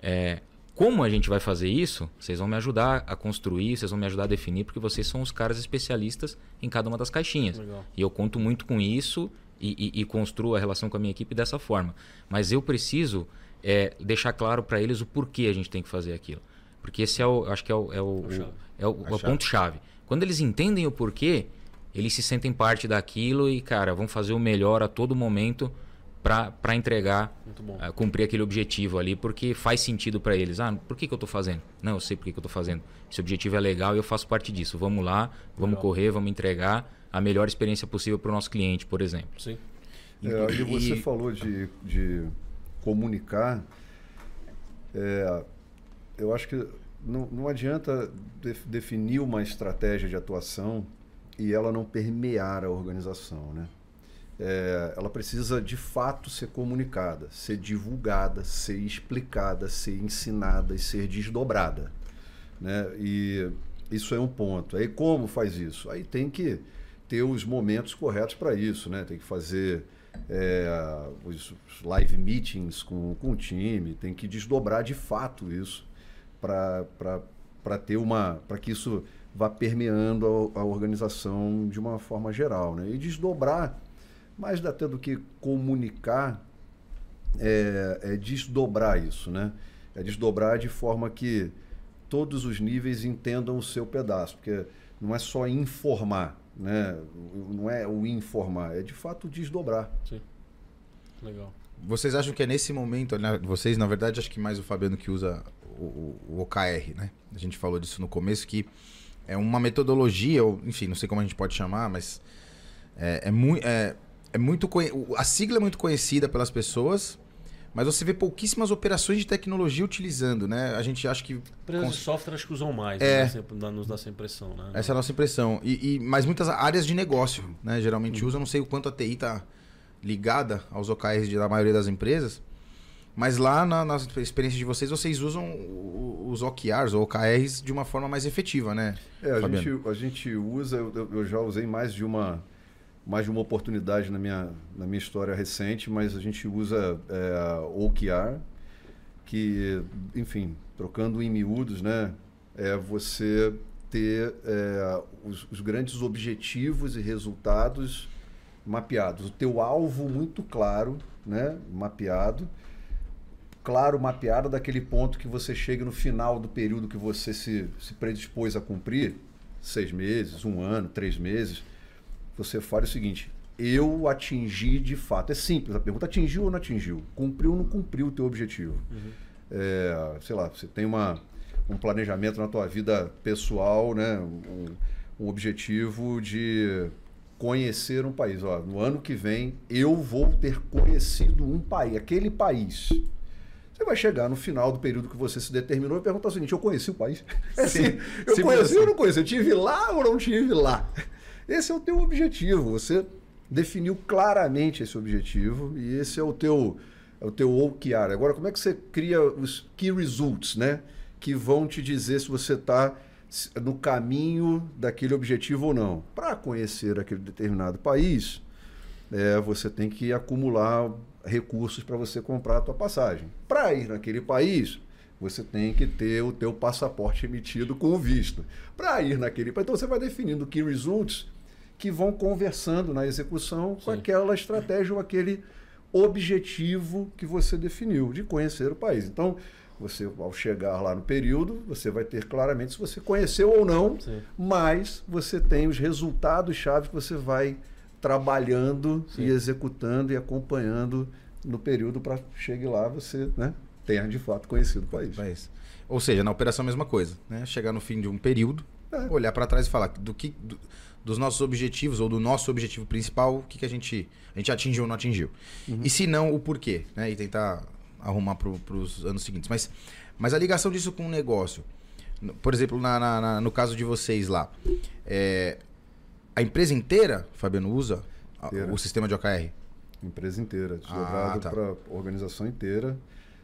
É, como a gente vai fazer isso? Vocês vão me ajudar a construir, vocês vão me ajudar a definir, porque vocês são os caras especialistas em cada uma das caixinhas. Legal. E eu conto muito com isso e, e, e, construo a relação com a minha equipe dessa forma. Mas eu preciso é, deixar claro para eles o porquê a gente tem que fazer aquilo. Porque esse é o, acho que é o, é o, o, é o, o ponto-chave. Quando eles entendem o porquê, eles se sentem parte daquilo e, cara, vão fazer o melhor a todo momento para entregar, uh, cumprir aquele objetivo ali, porque faz sentido para eles. Ah, por que, que eu estou fazendo? Não, eu sei por que, que eu estou fazendo. Esse objetivo é legal e eu faço parte disso. Vamos lá, vamos legal. correr, vamos entregar a melhor experiência possível para o nosso cliente, por exemplo. Sim. É, e você falou de, de comunicar. É, eu acho que não, não adianta def, definir uma estratégia de atuação e ela não permear a organização, né? É, ela precisa de fato ser comunicada, ser divulgada, ser explicada, ser ensinada e ser desdobrada, né? E isso é um ponto. Aí como faz isso? Aí tem que ter os momentos corretos para isso, né? Tem que fazer é, os live meetings com, com o time, tem que desdobrar de fato isso para ter uma. para que isso vá permeando a, a, organização de uma forma geral. Né? E desdobrar, mais até do que comunicar, é, é desdobrar isso. Né? É desdobrar de forma que todos os níveis entendam o seu pedaço. Porque não é só informar, né? não é o informar, é de fato desdobrar. Sim. Legal. Vocês acham que é nesse momento, né? vocês na verdade acho que mais o Fabiano que usa o, o OKR, né? A gente falou disso no começo, que é uma metodologia, ou enfim, não sei como a gente pode chamar, mas é, é, mu é, é muito. A sigla é muito conhecida pelas pessoas, mas você vê pouquíssimas operações de tecnologia utilizando, né? A gente acha que. Empresas de software acho que usam mais, é. né? nos dá essa impressão, né? Essa é a nossa impressão. E, e, mas muitas áreas de negócio, né? Geralmente uhum. usam, não sei o quanto a TI está ligada aos OKRs da maioria das empresas. Mas lá na, na experiência de vocês, vocês usam os OKRs ou OKRs de uma forma mais efetiva, né? É, a, gente, a gente usa, eu, eu, já usei mais de uma mais de uma oportunidade na minha, na minha história recente, mas a gente usa é, OKR, que, enfim, trocando em miúdos, né? É você ter é, os, os grandes objetivos e resultados mapeados. O teu alvo muito claro, né? Mapeado claro, mapeado daquele ponto que você chega no final do período que você se, se predispôs a cumprir, seis meses, um ano, três meses, você fale o seguinte: eu atingi de fato. É simples a pergunta: atingiu ou não atingiu? Cumpriu ou não cumpriu o teu objetivo? Uhum. É, sei lá, você tem uma, um planejamento na tua vida pessoal, né? Um, um objetivo de conhecer um país. Ó, no ano que vem eu vou ter conhecido um país, aquele país. Você vai chegar no final do período que você se determinou e perguntar o seguinte: eu conheci o país? É assim, eu conheci assim. ou não conheci? Eu tive lá ou não tive lá? Esse é o teu objetivo. Você definiu claramente esse objetivo e esse é o teu é o teu OKR. Agora, como é que você cria os key results, né? Que vão te dizer se você está no caminho daquele objetivo ou não. Para conhecer aquele determinado país, é, você tem que acumular recursos para você comprar a tua passagem. Para ir naquele país, você tem que ter o teu passaporte emitido com o visto. Para ir naquele país, então você vai definindo key results que vão conversando na execução Sim. com aquela estratégia ou aquele objetivo que você definiu de conhecer o país. Então, você ao chegar lá no período, você vai ter claramente se você conheceu ou não, Sim. mas você tem os resultados chave que você vai trabalhando Sim. e executando e acompanhando no período para chegue lá você, né, tenha de fato conhecido o país. país. Ou seja, na operação a mesma coisa, né? Chegar no fim de um período, é. olhar para trás e falar do que do, dos nossos objetivos ou do nosso objetivo principal, o que, que a gente a gente atingiu ou não atingiu. Uhum. E se não, o porquê, né? E tentar arrumar para os anos seguintes. Mas, mas a ligação disso com o negócio, por exemplo, na, na, na no caso de vocês lá, é, a empresa inteira, Fabiano, usa inteira. o sistema de OKR? Empresa inteira, levado ah, tá. para a organização inteira.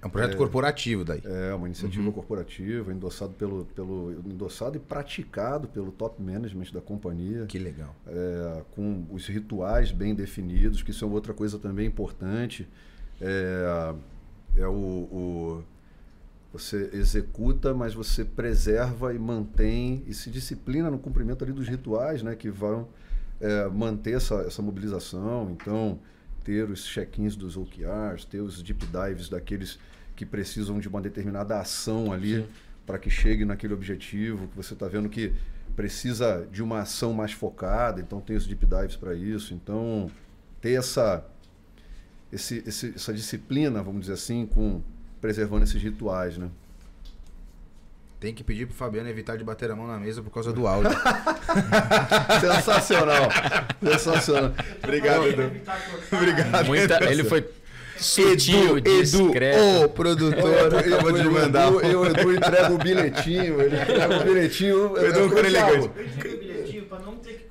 É um projeto é, corporativo daí. É, uma iniciativa uhum. corporativa, endossado pelo, pelo endossado e praticado pelo top management da companhia. Que legal. É, com os rituais bem definidos, que isso é outra coisa também importante. É, é o, o, você executa, mas você preserva e mantém e se disciplina no cumprimento ali dos rituais, né, que vão é, manter essa, essa mobilização. Então, ter os check-ins dos OKRs, ter os deep dives daqueles que precisam de uma determinada ação ali para que chegue naquele objetivo, que você está vendo que precisa de uma ação mais focada, então tem os deep dives para isso. Então, ter essa esse, esse, essa disciplina, vamos dizer assim, com preservando esses rituais, né? Tem que pedir pro Fabiano evitar de bater a mão na mesa por causa do áudio. Sensacional. Sensacional. Obrigado, Edu. Obrigado. Muita, ele foi sutil, Edu, discreto. Edu, o produtor, eu vou te mandar. Eu, eu, Edu entrega o bilhetinho, ele entrega o bilhetinho. O Edu, quando ele ligou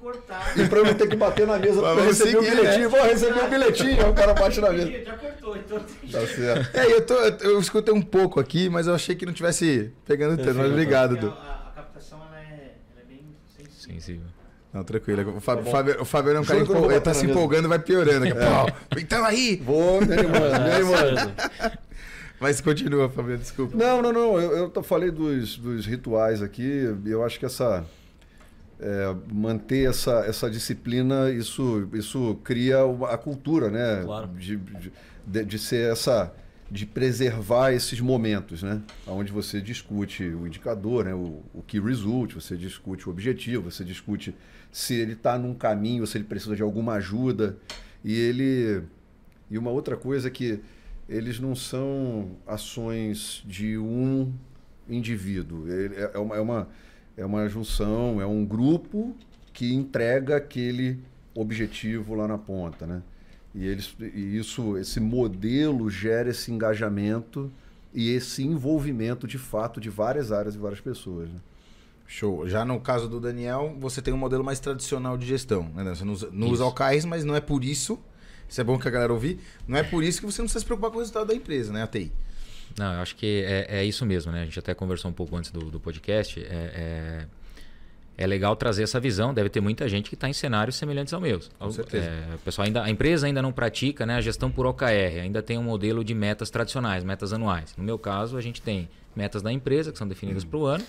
cortar. E pra eu não ter que bater na mesa pra receber o bilhetinho. Né? Vou receber o bilhetinho, aí o cara bate na mesa. Já cortou, então Tá certo. É, eu, tô, eu escutei um pouco aqui, mas eu achei que não tivesse pegando tanto. Mas obrigado, Du. A, a, captação ela é, ela é bem sensível. sensível. Não, tranquilo. O Fábio, tá o Fábio é um cara empol... ele tá se empolgando e vai piorando. É. Então aí! Vou, nem mano, nem mano. Mas continua, Fábio, desculpa. Não, não, não. Eu, eu falei dos, dos rituais aqui. Eu acho que essa é, manter essa, essa disciplina, isso, isso cria a cultura, né? Claro. De, de, de, ser essa. de preservar esses momentos, né? Onde você discute o indicador, né? o, o key result, você discute o objetivo, você discute se ele está num caminho, se ele precisa de alguma ajuda. E ele. E uma outra coisa é que eles não são ações de um indivíduo. É, é uma, é uma é uma junção, é um grupo que entrega aquele objetivo lá na ponta, né? E, eles, e isso, esse modelo gera esse engajamento e esse envolvimento de fato de várias áreas e várias pessoas. Né? Show. Já no caso do Daniel, você tem um modelo mais tradicional de gestão. Né? Você não usa, não usa OKRs, mas não é por isso. Isso é bom que a galera ouvir. Não é por isso que você não precisa se preocupar com o resultado da empresa, né, a TI. Não, eu acho que é, é isso mesmo, né? A gente até conversou um pouco antes do, do podcast. É, é, é, legal trazer essa visão. Deve ter muita gente que está em cenários semelhantes ao meu. Com certeza. É, pessoal ainda, a empresa ainda não pratica né, a gestão por OKR, ainda tem um modelo de metas tradicionais, metas anuais. No meu caso, a gente tem metas da empresa, que são definidas uhum. para o ano.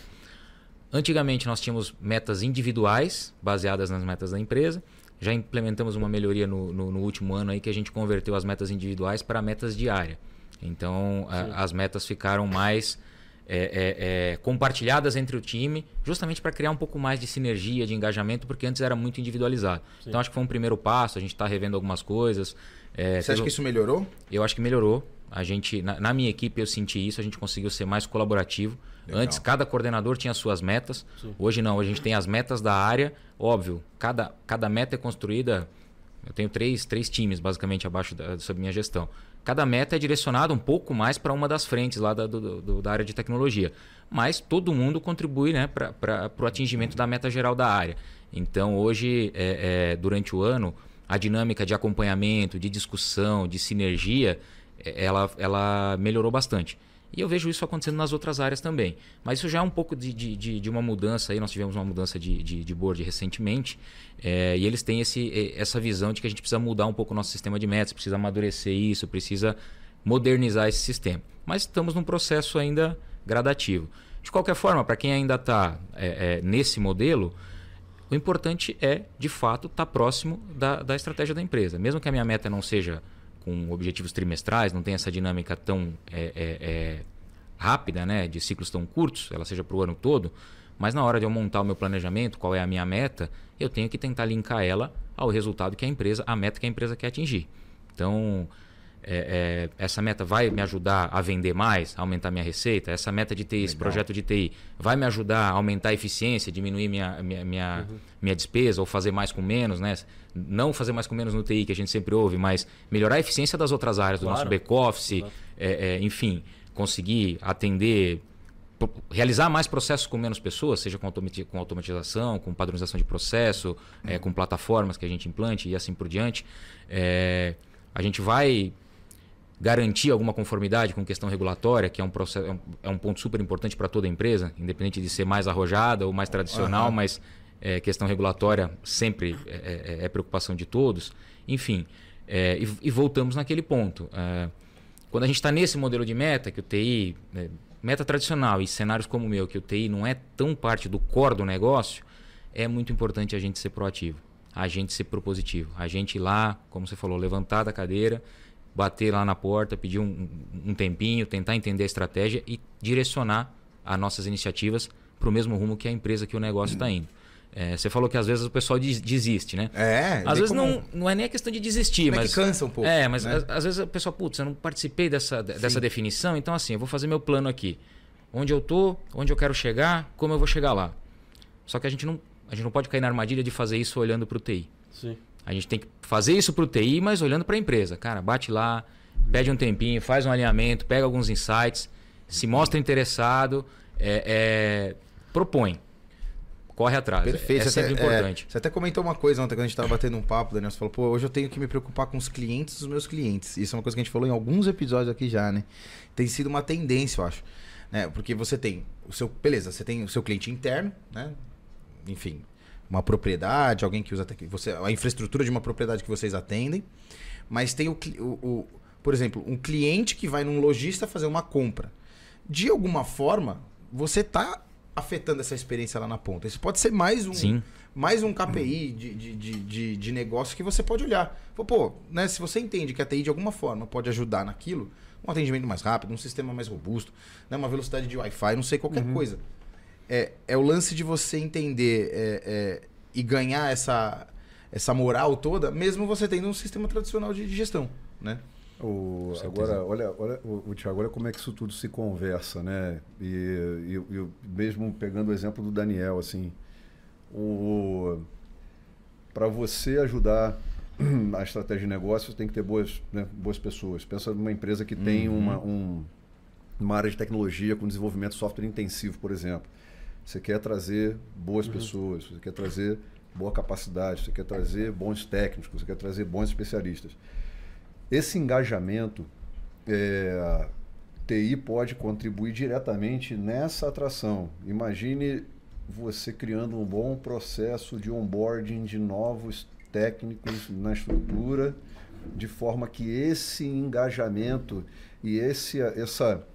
Antigamente, nós tínhamos metas individuais, baseadas nas metas da empresa. Já implementamos uma melhoria no, no, no último ano aí que a gente converteu as metas individuais para metas diárias. Então, a, as metas ficaram mais é, é, é, compartilhadas entre o time, justamente para criar um pouco mais de sinergia, de engajamento, porque antes era muito individualizado. Sim. Então acho que foi um primeiro passo, a gente está revendo algumas coisas. É, Você acha que isso melhorou? Eu acho que melhorou. A gente, na, na, minha equipe eu senti isso, a gente conseguiu ser mais colaborativo. Legal. Antes cada coordenador tinha suas metas. Sim. Hoje não, hoje a gente tem as metas da área. Óbvio, cada, cada meta é construída. Eu tenho três, três times basicamente abaixo da, sob minha gestão cada meta é direcionada um pouco mais para uma das frentes lá da, do, do, da área de tecnologia. Mas todo mundo contribui né, para o atingimento da meta geral da área. Então, hoje, é, é, durante o ano, a dinâmica de acompanhamento, de discussão, de sinergia, é, ela, ela melhorou bastante. E eu vejo isso acontecendo nas outras áreas também. Mas isso já é um pouco de, de, de uma mudança aí. Nós tivemos uma mudança de, de, de board recentemente. É, e eles têm esse, essa visão de que a gente precisa mudar um pouco o nosso sistema de metas, precisa amadurecer isso, precisa modernizar esse sistema. Mas estamos num processo ainda gradativo. De qualquer forma, para quem ainda está é, é, nesse modelo, o importante é, de fato, estar tá próximo da, da estratégia da empresa. Mesmo que a minha meta não seja com objetivos trimestrais, não tem essa dinâmica tão é, é, é, rápida, né, de ciclos tão curtos, ela seja para o ano todo, mas na hora de eu montar o meu planejamento, qual é a minha meta, eu tenho que tentar linkar ela ao resultado que a empresa, a meta que a empresa quer atingir. Então, é, é, essa meta vai me ajudar a vender mais, a aumentar minha receita? Essa meta de TI, Legal. esse projeto de TI, vai me ajudar a aumentar a eficiência, diminuir minha, minha, minha, uhum. minha despesa ou fazer mais com menos, né? Não fazer mais com menos no TI, que a gente sempre ouve, mas melhorar a eficiência das outras áreas, do claro. nosso back-office, é, é, enfim, conseguir atender realizar mais processos com menos pessoas, seja com, automatização, com padronização de processo, é, com plataformas que a gente implante e assim por diante. É, a gente vai garantir alguma conformidade com questão regulatória, que é um, processo, é um, é um ponto super importante para toda empresa, independente de ser mais arrojada ou mais tradicional, uhum. mas é, questão regulatória sempre é, é, é preocupação de todos. Enfim, é, e, e, voltamos naquele ponto. É, quando a gente está nesse modelo de meta, que o TI, né, meta tradicional e cenários como o meu, que o TI não é tão parte do core do negócio, é muito importante a gente ser proativo, a gente ser propositivo, a gente ir lá, como você falou, levantar da cadeira bater lá na porta, pedir um, um tempinho, tentar entender a estratégia e direcionar as nossas iniciativas para o mesmo rumo que a empresa, que o negócio está indo. É, você falou que às vezes o pessoal desiste, né? É. Às vezes como... não, não é nem a questão de desistir, mas. É que cansa um pouco. É, mas né? às, vezes o pessoal, putz, eu não participei dessa, dessa definição, então assim, eu vou fazer meu plano aqui. Onde eu tô, onde eu quero chegar, como eu vou chegar lá. Só que a gente não, a gente não pode cair na armadilha de fazer isso olhando para o TI. Sim. A gente tem que fazer isso para o TI, mas olhando para a empresa. Cara, bate lá, pede um tempinho, faz um alinhamento, pega alguns insights, se mostra interessado, é, é, propõe. Corre atrás. Perfeito. É sempre até, importante. É, você até comentou uma coisa ontem quando a gente estava batendo um papo, Daniel. Você falou, pô, hoje eu tenho que me preocupar com os clientes dos meus clientes. Isso é uma coisa que a gente falou em alguns episódios aqui já, né? Tem sido uma tendência, eu acho. Né? Porque você tem o seu. Beleza, você tem o seu cliente interno, né? Enfim, uma propriedade, alguém que usa você, a infraestrutura de uma propriedade que vocês atendem, mas tem o, o, o, por exemplo, um cliente que vai num lojista fazer uma compra. De alguma forma, você está afetando essa experiência lá na ponta. Isso pode ser mais um, Sim. mais um KPI de, de, de, de, de negócio que você pode olhar. Pô, né, se você entende que a TI de alguma forma pode ajudar naquilo, um atendimento mais rápido, um sistema mais robusto, né, uma velocidade de Wi-Fi, não sei qualquer uhum. coisa é, é o lance de você entender é, é, e ganhar essa, essa moral toda, mesmo você tendo um sistema tradicional de, de gestão, né? O, agora, olha, olha o, o Thiago, olha como é que isso tudo se conversa, né? E, e, e mesmo pegando o exemplo do Daniel, assim, o para você ajudar a estratégia de negócio, tem que ter boas, né, boas pessoas. Pensa numa empresa que tem uhum. uma, um, uma área de tecnologia com desenvolvimento de software intensivo, por exemplo. Você quer trazer boas uhum. pessoas, você quer trazer boa capacidade, você quer trazer bons técnicos, você quer trazer bons especialistas. Esse engajamento, é, TI pode contribuir diretamente nessa atração. Imagine você criando um bom processo de onboarding de novos técnicos na estrutura, de forma que esse engajamento e esse, essa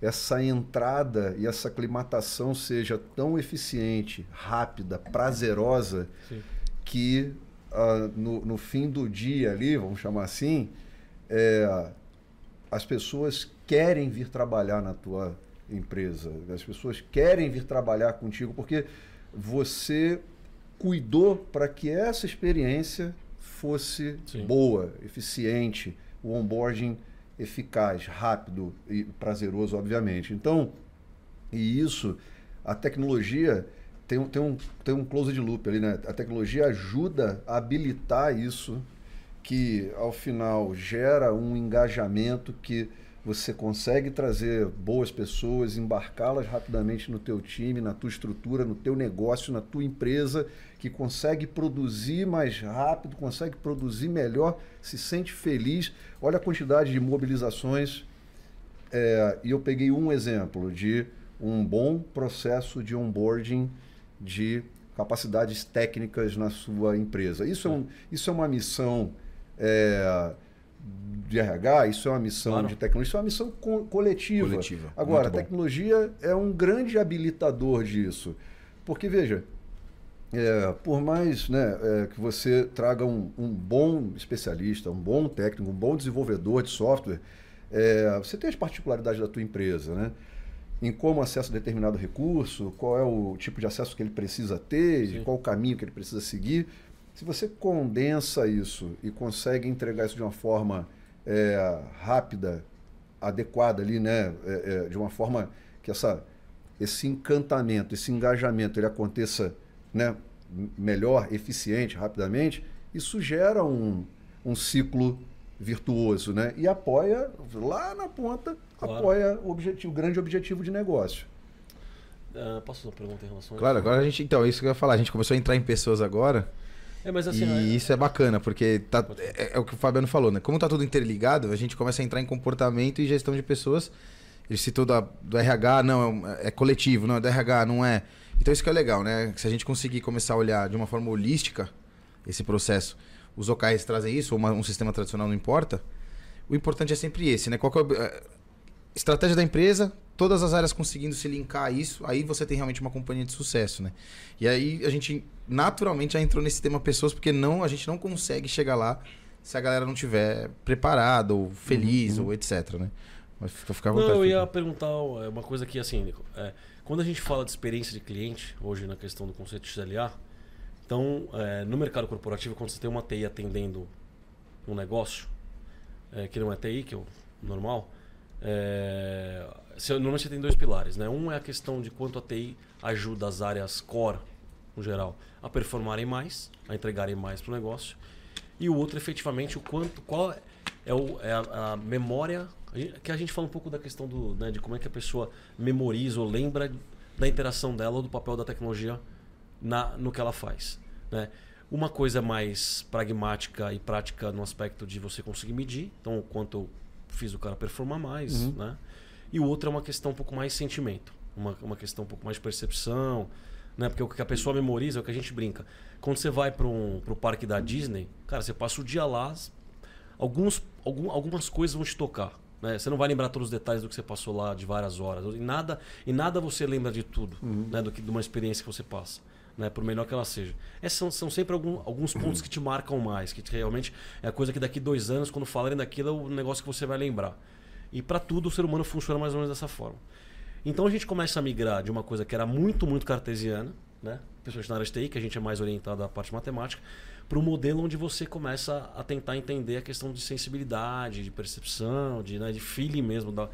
essa entrada e essa aclimatação seja tão eficiente, rápida, prazerosa, Sim. que uh, no, no, fim do dia ali, vamos chamar assim, é, as pessoas querem vir trabalhar na tua, empresa. As pessoas querem vir trabalhar contigo porque você cuidou para que essa experiência fosse Sim. boa, eficiente, o onboarding eficaz, rápido e prazeroso, obviamente. Então, e isso, a tecnologia tem tem um, tem um close de loop ali, né? A tecnologia ajuda a habilitar isso, que ao final gera um engajamento que você consegue trazer boas pessoas, embarcá-las rapidamente no teu time, na tua estrutura, no teu negócio, na tua empresa, que consegue produzir mais rápido, consegue produzir melhor, se sente feliz. Olha a quantidade de mobilizações. É, e eu peguei um exemplo de um bom processo de onboarding de capacidades técnicas na sua empresa. Isso é, um, isso é uma missão é, de RH, isso é uma missão claro. de tecnologia, isso é uma missão co coletiva. coletiva. Agora, a tecnologia é um grande habilitador disso. Porque, veja, é, por mais né, é, que você traga um, um, bom especialista, um bom técnico, um bom desenvolvedor de software, é, você tem as particularidades da tua empresa, né? Em como acessa determinado recurso, qual é o tipo de acesso que ele precisa ter, qual o caminho que ele precisa seguir. Se você condensa isso e consegue entregar isso de uma forma é, rápida, adequada ali, né? É, é, de uma forma que essa, esse encantamento, esse engajamento ele aconteça né? melhor, eficiente, rapidamente, isso gera um, um ciclo virtuoso, né? E apoia lá na ponta, claro. apoia o objetivo, o grande objetivo de negócio. Uh, posso fazer uma pergunta em relação Claro, a isso? agora a gente, então, isso que eu ia falar, a gente começou a entrar em pessoas agora. É, mas assim, e é... isso é bacana, porque tá, é, é, o que o Fabiano falou, né? Como tá tudo interligado, a gente começa a entrar em comportamento e gestão de pessoas. Ele citou da, do RH, não, é, é coletivo, não, é do RH, não é. Então isso que é legal, né? Se a gente conseguir começar a olhar de uma forma holística esse processo, os OKRs trazem isso, ou uma, um sistema tradicional não importa, o importante é sempre esse, né? Qual é é, estratégia da empresa, todas as áreas conseguindo se linkar a isso, aí você tem realmente uma companhia de sucesso, né? E aí a gente naturalmente já entrou nesse tema pessoas, porque não a gente não consegue chegar lá se a galera não tiver preparada, ou feliz, uhum. ou etc, né? Mas fica, fica Não, eu ia perguntar é, uma coisa que, assim, é, quando a gente fala de experiência de cliente, hoje na questão do conceito XLA, então, é, no mercado corporativo, quando você tem uma TI atendendo um negócio, é, que não é TI, que é o normal, é, você, normalmente você tem dois pilares. Né? Um é a questão de quanto a TI ajuda as áreas core, no geral, a performarem mais, a entregarem mais para o negócio. E o outro, efetivamente, o quanto, qual é, o, é a, a memória que a gente fala um pouco da questão do, né, de como é que a pessoa memoriza ou lembra da interação dela ou do papel da tecnologia na, no que ela faz. Né? Uma coisa mais pragmática e prática no aspecto de você conseguir medir, então o quanto eu fiz o cara performar mais, uhum. né? E o outro é uma questão um pouco mais sentimento, uma, uma questão um pouco mais de percepção, né? Porque o que a pessoa memoriza é o que a gente brinca. Quando você vai para um pro parque da Disney, cara, você passa o dia lá, alguns, algum, algumas coisas vão te tocar. Né? Você não vai lembrar todos os detalhes do que você passou lá de várias horas. E nada, e nada você lembra de tudo, uhum. né? do que, de uma experiência que você passa. Né, por melhor que ela seja. Esses são, são sempre algum, alguns pontos que te marcam mais, que realmente é a coisa que daqui dois anos, quando falarem daquilo, é o negócio que você vai lembrar. E para tudo o ser humano funciona mais ou menos dessa forma. Então a gente começa a migrar de uma coisa que era muito, muito cartesiana, né? principalmente na área de TI, que a gente é mais orientado à parte matemática, para o modelo onde você começa a tentar entender a questão de sensibilidade, de percepção, de, né, de feeling mesmo, da,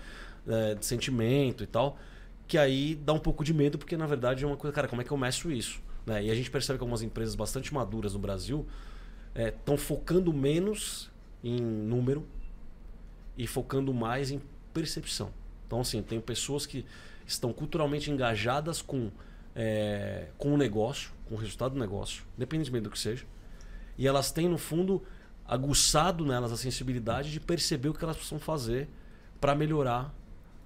é, de sentimento e tal. Que aí dá um pouco de medo, porque na verdade é uma coisa, cara, como é que eu meço isso? Né? E a gente percebe que algumas empresas bastante maduras no Brasil estão é, focando menos em número e focando mais em percepção. Então, assim, tem pessoas que estão culturalmente engajadas com, é, com o negócio, com o resultado do negócio, independentemente do que seja e elas têm, no fundo, aguçado nelas a sensibilidade de perceber o que elas precisam fazer para melhorar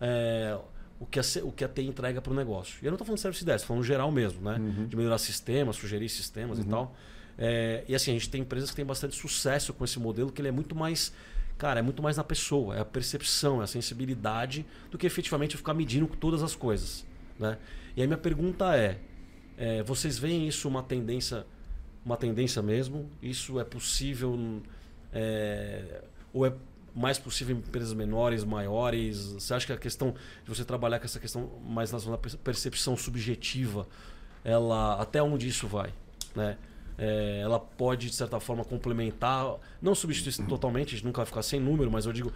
é, o, que a, o que a TI entrega para o negócio. E eu não estou falando de serviço desk, estou falando geral mesmo, né? Uhum. De melhorar sistemas, sugerir sistemas uhum. e tal. É, e assim, a gente tem empresas que têm bastante sucesso com esse modelo, que ele é muito mais. Cara, é muito mais na pessoa, é a percepção, é a sensibilidade, do que efetivamente ficar medindo todas as coisas. Né? E aí minha pergunta é, é vocês veem isso uma tendência uma tendência mesmo? Isso é possível? É, ou é, mais possível em empresas menores, maiores? Você acha que a questão de você trabalhar com essa questão mais na percepção subjetiva, ela até onde isso vai, né? É, ela pode de certa forma complementar, não substituir totalmente, a gente nunca vai ficar sem número, mas eu digo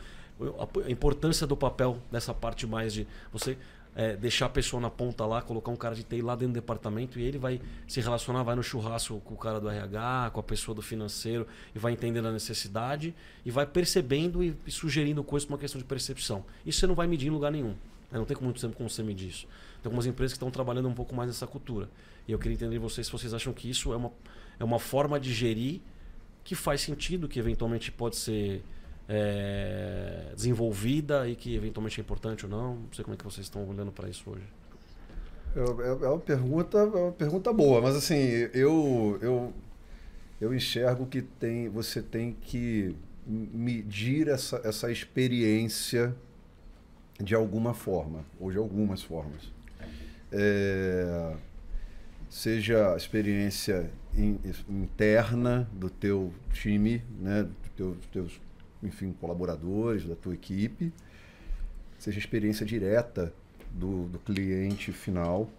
a importância do papel dessa parte mais de você é, deixar a pessoa na ponta lá, colocar um cara de TI lá dentro do departamento e ele vai se relacionar, vai no churrasco com o cara do RH, com a pessoa do financeiro e vai entendendo a necessidade e vai percebendo e, e sugerindo coisas por uma questão de percepção. Isso você não vai medir em lugar nenhum. Né? Não tem muito tempo como você medir isso. Tem algumas empresas que estão trabalhando um pouco mais nessa cultura. E eu queria entender de vocês se vocês acham que isso é uma, é uma forma de gerir que faz sentido, que eventualmente pode ser é, desenvolvida e que eventualmente é importante ou não? Não sei como é que vocês estão olhando para isso hoje. É, é, é, uma pergunta, é uma pergunta boa, mas assim, eu, eu, eu enxergo que tem, você tem que medir essa, essa experiência de alguma forma, ou de algumas formas. É, seja a experiência in, interna do teu time, né, do teu, dos teus enfim, colaboradores da tua equipe, seja experiência direta do, do cliente final.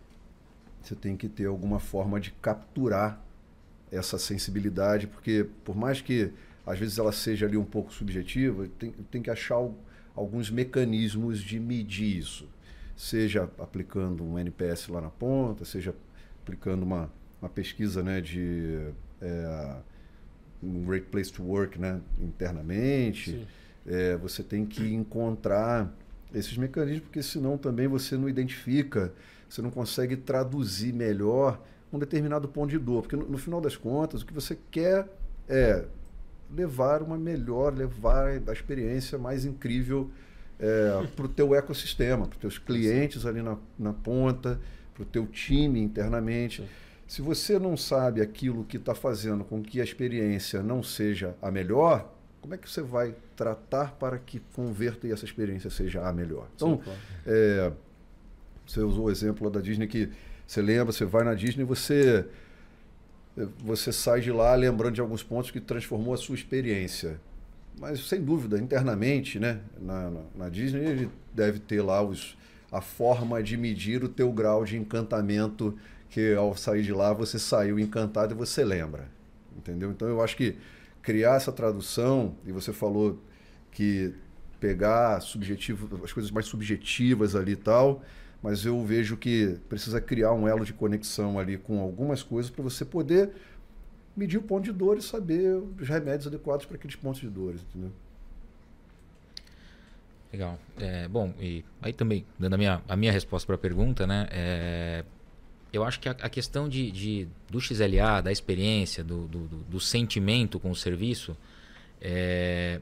Você tem que ter alguma forma de capturar essa sensibilidade, porque por mais que às vezes ela seja ali um pouco subjetiva, tem, tem que achar alguns mecanismos de medir isso. Seja aplicando um NPS lá na ponta, seja aplicando uma, uma pesquisa né, de é, um great place to work né, internamente. É, você tem que encontrar esses mecanismos, porque senão também você não identifica, você não consegue traduzir melhor um determinado ponto de dor. Porque no, no final das contas, o que você quer é levar uma melhor, levar a experiência mais incrível é, para o teu ecossistema, para os teus clientes ali na, na ponta, para o teu time internamente. Sim. Se você não sabe aquilo que está fazendo com que a experiência não seja a melhor, como é que você vai tratar para que converta e essa experiência seja a melhor? Então, Sim, claro. é, você usou o exemplo da Disney que você lembra, você vai na Disney e você, você sai de lá lembrando de alguns pontos que transformou a sua experiência. Mas, sem dúvida, internamente, né, na, na, na Disney, ele deve ter lá os, a forma de medir o teu grau de encantamento que ao sair de lá você saiu encantado e você lembra. Entendeu? Então eu acho que criar essa tradução, e você falou que pegar subjetivo, as coisas mais subjetivas ali e tal, mas eu vejo que precisa criar um elo de conexão ali com algumas coisas para você poder medir o ponto de dor e saber os remédios adequados para aqueles pontos de dores, entendeu? Legal. É, bom, e aí também, dando a minha, a minha resposta para a pergunta, né? É, eu acho que a, a questão de, de, do XLA, da experiência, do, do, do sentimento com o serviço, é,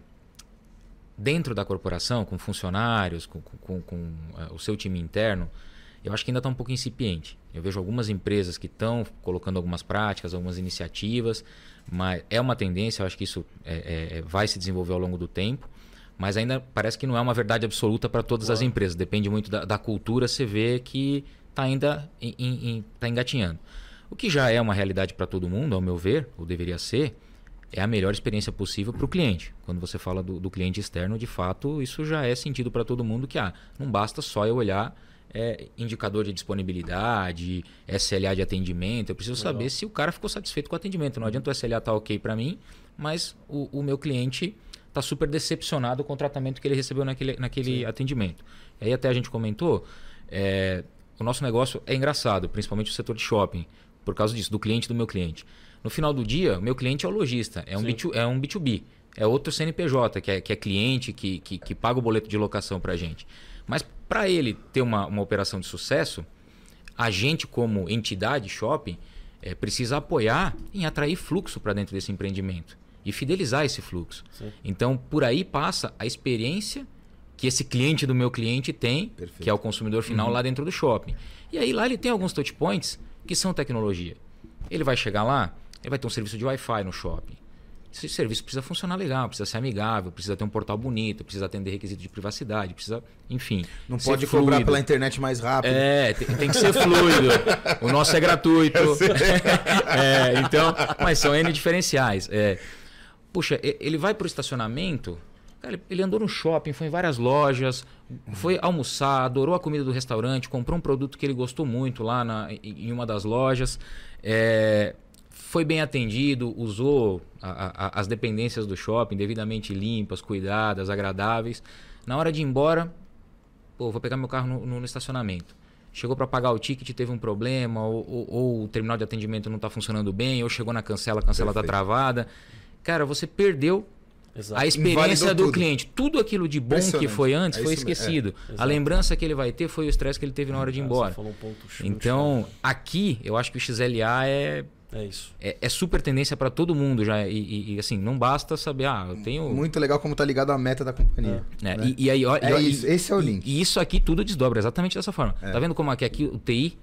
dentro da corporação, com funcionários, com, com, com uh, o seu time interno, eu acho que ainda está um pouco incipiente. Eu vejo algumas empresas que estão colocando algumas práticas, algumas iniciativas, mas é uma tendência, eu acho que isso é, é, é vai se desenvolver ao longo do tempo, mas ainda parece que não é uma verdade absoluta para todas as empresas. Depende muito da, da cultura, você vê que está ainda em, em, tá engatinhando. O que já é uma realidade para todo mundo, ao meu ver, ou deveria ser, é a melhor experiência possível para o cliente. Quando você fala do, do, cliente externo, de fato, isso já é sentido para todo mundo que ah, não basta só eu olhar é, indicador de disponibilidade, SLA de atendimento. Eu preciso Legal. saber se o cara ficou satisfeito com o atendimento. Não adianta o SLA estar tá ok para mim, mas o, o meu cliente está super decepcionado com o tratamento que ele recebeu naquele, naquele atendimento. Aí até a gente comentou, é, o nosso negócio é engraçado, principalmente o setor de shopping, por causa disso, do cliente do meu cliente. No final do dia, meu cliente é o lojista, é um, B2, é um B2B, é outro CNPJ, que é, que é cliente, que, que, que paga o boleto de locação para a gente. Mas para ele ter uma, uma operação de sucesso, a gente, como entidade shopping, é, precisa apoiar em atrair fluxo para dentro desse empreendimento e fidelizar esse fluxo. Sim. Então, por aí passa a experiência que esse cliente do meu cliente tem, Perfeito. que é o consumidor final uhum. lá dentro do shopping. E aí lá ele tem alguns touch points que são tecnologia. Ele vai chegar lá, ele vai ter um serviço de Wi-Fi no shopping. Esse serviço precisa funcionar legal, precisa ser amigável, precisa ter um portal bonito, precisa atender requisitos de privacidade, precisa, enfim. Não pode fluido. cobrar pela internet mais rápido. É, tem, tem que ser fluido. o nosso é gratuito. é, então, mas são N diferenciais. É, puxa, ele vai para o estacionamento, Cara, ele andou no shopping, foi em várias lojas, foi almoçar, adorou a comida do restaurante, comprou um produto que ele gostou muito lá na, em uma das lojas. É, foi bem atendido, usou a, a, as dependências do shopping devidamente limpas, cuidadas, agradáveis. Na hora de ir embora, pô, vou pegar meu carro no, no, no estacionamento. Chegou para pagar o ticket, teve um problema, ou, ou, ou o terminal de atendimento não está funcionando bem, ou chegou na cancela, a cancela está travada. Cara, você perdeu Exato. A experiência do tudo. cliente, tudo aquilo de bom que foi antes é foi esquecido. É. A lembrança que ele vai ter foi o estresse que ele teve na hora de ir embora. Um então, aqui, eu acho que o XLA é é isso. É, é super tendência para todo mundo já. E, e, assim, não basta saber, ah, eu tenho. Muito legal como tá ligado à meta da companhia. É. Né? E, e, aí, ó, é isso, esse é o link. E, isso aqui tudo desdobra exatamente dessa forma. É. Tá vendo como aqui, aqui o TI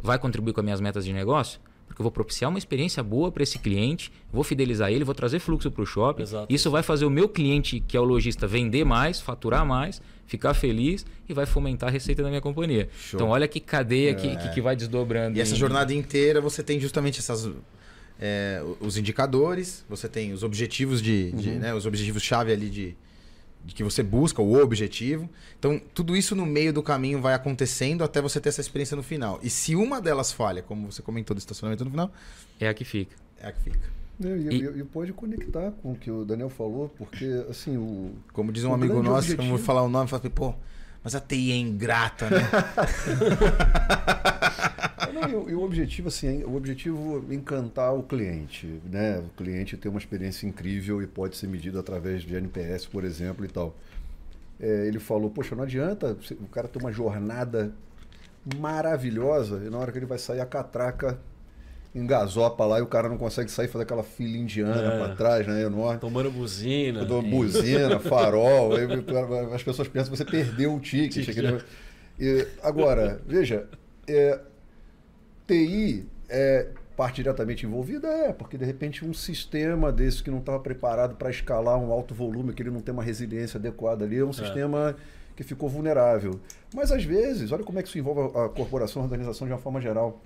vai contribuir com as minhas metas de negócio? Porque eu vou propiciar uma experiência boa para esse cliente, vou fidelizar ele, vou trazer fluxo para o shopping. Exato, Isso vai fazer o meu cliente, que é o lojista, vender mais, faturar mais, ficar feliz e vai fomentar a receita da minha companhia. Show. Então, olha que cadeia é. que, que, que, vai desdobrando. E essa jornada inteira você tem justamente essas. É, os indicadores, você tem os objetivos de, de uhum. né, os objetivos chave ali de, de que você busca, o objetivo. Então, tudo isso no meio do caminho vai acontecendo até você ter essa experiência no final. E se uma delas falha, como você comentou do estacionamento no final, é a que fica. É a que fica. É, e, e, e, pode conectar com o que o Daniel falou, porque assim, o. Como diz um amigo nosso, objetivo... eu vou falar o nome, fala, pô, mas a TI é ingrata, né? E, o objetivo, assim, o objetivo é encantar o cliente, né? O cliente ter uma experiência incrível e pode ser medido através de NPS, por exemplo, e tal. É, ele falou, poxa, não adianta o cara ter uma jornada maravilhosa e na hora que ele vai sair a catraca engasopa lá e o cara não consegue sair fazer aquela fila indiana é. para trás, né? Enorme. Tomando buzina. Tomando buzina, farol. aí, as pessoas pensam que você perdeu o ticket. E, agora, veja, é, TI é parte diretamente envolvida? É, porque de repente um sistema desse que não estava preparado para escalar um alto volume, que ele não tem uma resiliência adequada ali, é um é. sistema que ficou vulnerável. Mas às vezes, olha como é que isso envolve a corporação, a organização de uma forma geral.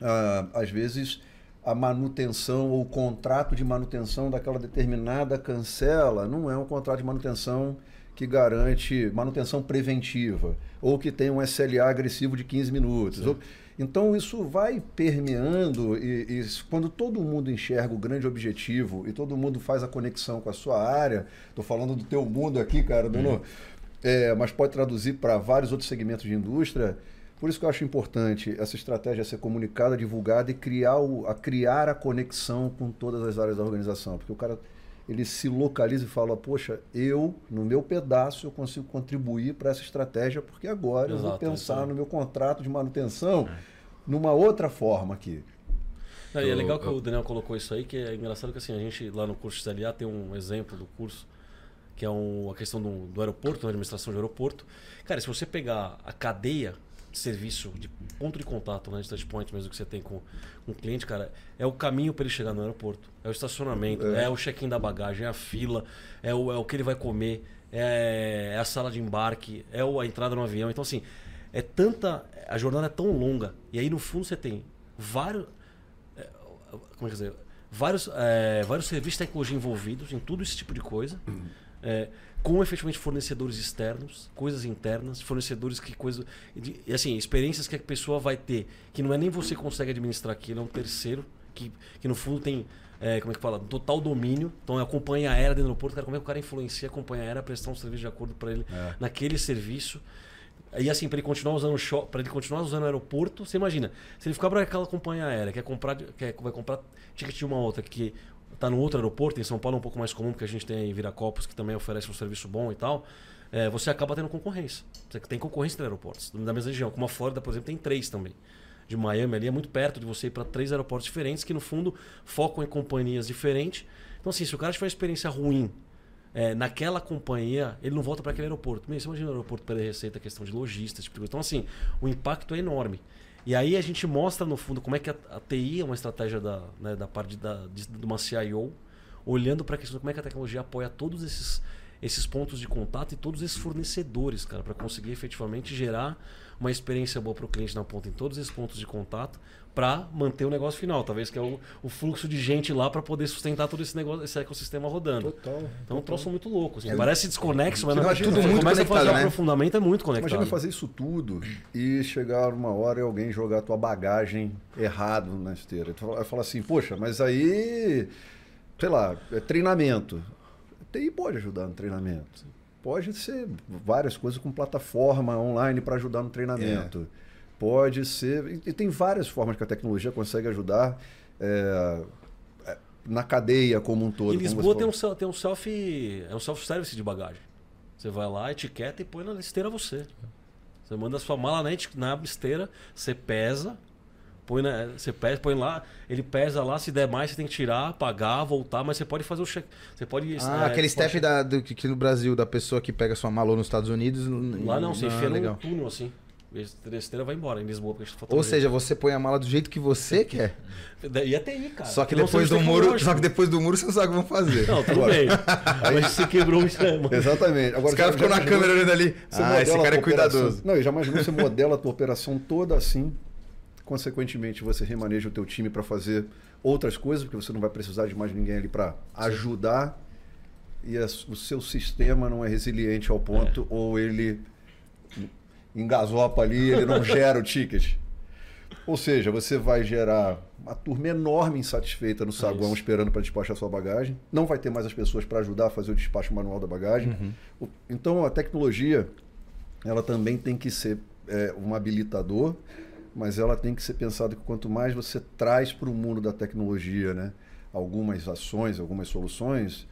Ah, às vezes a manutenção ou o contrato de manutenção daquela determinada cancela não é um contrato de manutenção que garante manutenção preventiva ou que tem um SLA agressivo de 15 minutos. Ou, então isso vai permeando e, e, quando todo mundo enxerga o grande objetivo e todo mundo faz a conexão com a sua área, estou falando do teu mundo aqui, cara, uhum. é, mas pode traduzir para vários outros segmentos de indústria. Por isso que eu acho importante essa estratégia ser comunicada, divulgada e criar, o, a, criar a conexão com todas as áreas da organização. Porque o cara ele se localiza e fala, poxa, eu, no meu pedaço, eu consigo contribuir para essa estratégia, porque agora Exato, eu vou pensar é no meu contrato de manutenção é. numa outra forma aqui. Não, e é legal que o Daniel colocou isso aí, que é engraçado que assim, a gente lá no curso CLA tem um exemplo do curso, que é um, a questão do, do aeroporto, da administração de aeroporto. Cara, se você pegar a cadeia serviço, de ponto de contato, né, de touchpoint mesmo que você tem com, com o cliente, cara, é o caminho para ele chegar no aeroporto. É o estacionamento, é, é o check-in da bagagem, é a fila, é o, é o que ele vai comer, é, é a sala de embarque, é a entrada no avião. Então, assim, é tanta. A jornada é tão longa. E aí, no fundo, você tem vários. É, como é que dizer? Vários, é, vários serviços de tecnologia envolvidos em tudo esse tipo de coisa. Uhum. Com efetivamente fornecedores externos, coisas internas, fornecedores que coisa e assim experiências que a pessoa vai ter que não é nem você consegue administrar aquilo, é um terceiro que, que no fundo tem é, como é que fala? Total domínio, então acompanha a era dentro do aeroporto, cara, como é que o cara influencia a companhia aérea a prestar um serviço de acordo para ele é. naquele serviço? E assim, para ele continuar usando o para ele continuar usando o aeroporto, você imagina, se ele ficar para aquela companhia aérea, quer comprar, quer, vai comprar ticket de uma outra que está no outro aeroporto, em São Paulo é um pouco mais comum, porque a gente tem Viracopos, que também oferece um serviço bom e tal, é, você acaba tendo concorrência. Você tem concorrência entre aeroportos, da mesma região. Como a Flórida, por exemplo, tem três também. De Miami ali é muito perto de você ir para três aeroportos diferentes, que no fundo focam em companhias diferentes. Então, assim, se o cara tiver uma experiência ruim é, naquela companhia, ele não volta para aquele aeroporto. Mesmo, você imagina o aeroporto perder receita, questão de logística, tipo Então, assim, o impacto é enorme. E aí a gente mostra no fundo como é que a, a TI é uma estratégia da, né, da parte da, de, de uma CIO, olhando para a questão de como é que a tecnologia apoia todos esses esses pontos de contato e todos esses fornecedores, cara, para conseguir efetivamente gerar uma experiência boa para o cliente na ponta em todos esses pontos de contato para manter o negócio final, talvez que é o, o fluxo de gente lá para poder sustentar todo esse negócio, esse ecossistema rodando. Total. Então, é um troço muito louco. Assim. É, Parece desconexo, mas não, é tudo muito começa a fazer né? o aprofundamento, é muito conectado. Imagina fazer isso tudo e chegar uma hora e alguém jogar a tua bagagem errado na esteira. Tu vai falar assim, poxa, mas aí, sei lá, é treinamento. TI pode ajudar no treinamento. Pode ser várias coisas com plataforma online para ajudar no treinamento. É. Pode ser. E tem várias formas que a tecnologia consegue ajudar é, na cadeia como um todo. Em Lisboa tem um, tem um self. É um self-service de bagagem. Você vai lá, etiqueta e põe na esteira você. Você manda a sua mala na, na esteira, você pesa, põe na, você pesa, põe lá, ele pesa lá, se der mais você tem que tirar, pagar, voltar, mas você pode fazer o check. Você pode. Ah, é, aquele step pode... da, do, que no Brasil, da pessoa que pega sua mala nos Estados Unidos. Lá não, você enfia num túnel assim. A esteira vai embora em Lisboa. Porque Ou seja, você põe a mala do jeito que você quer. E até aí, cara. Só que, depois do muro, só que depois do muro você não sabe como fazer. Não, tudo bem. Aí você quebrou o sistema. Exatamente. Agora, Os caras ficam na câmera olhando ali. Ah, esse cara é cuidadoso. Não, eu já imaginou você modela a tua operação toda assim. Consequentemente, você remaneja o teu time para fazer outras coisas, porque você não vai precisar de mais ninguém ali para ajudar. E a, o seu sistema não é resiliente ao ponto, é. ou ele engasopa ali, ele não gera o ticket. Ou seja, você vai gerar uma turma enorme insatisfeita no saguão é esperando para despachar sua bagagem. Não vai ter mais as pessoas para ajudar a fazer o despacho manual da bagagem. Uhum. Então a tecnologia ela também tem que ser é, um habilitador, mas ela tem que ser pensada que quanto mais você traz para o mundo da tecnologia, né, algumas ações, algumas soluções,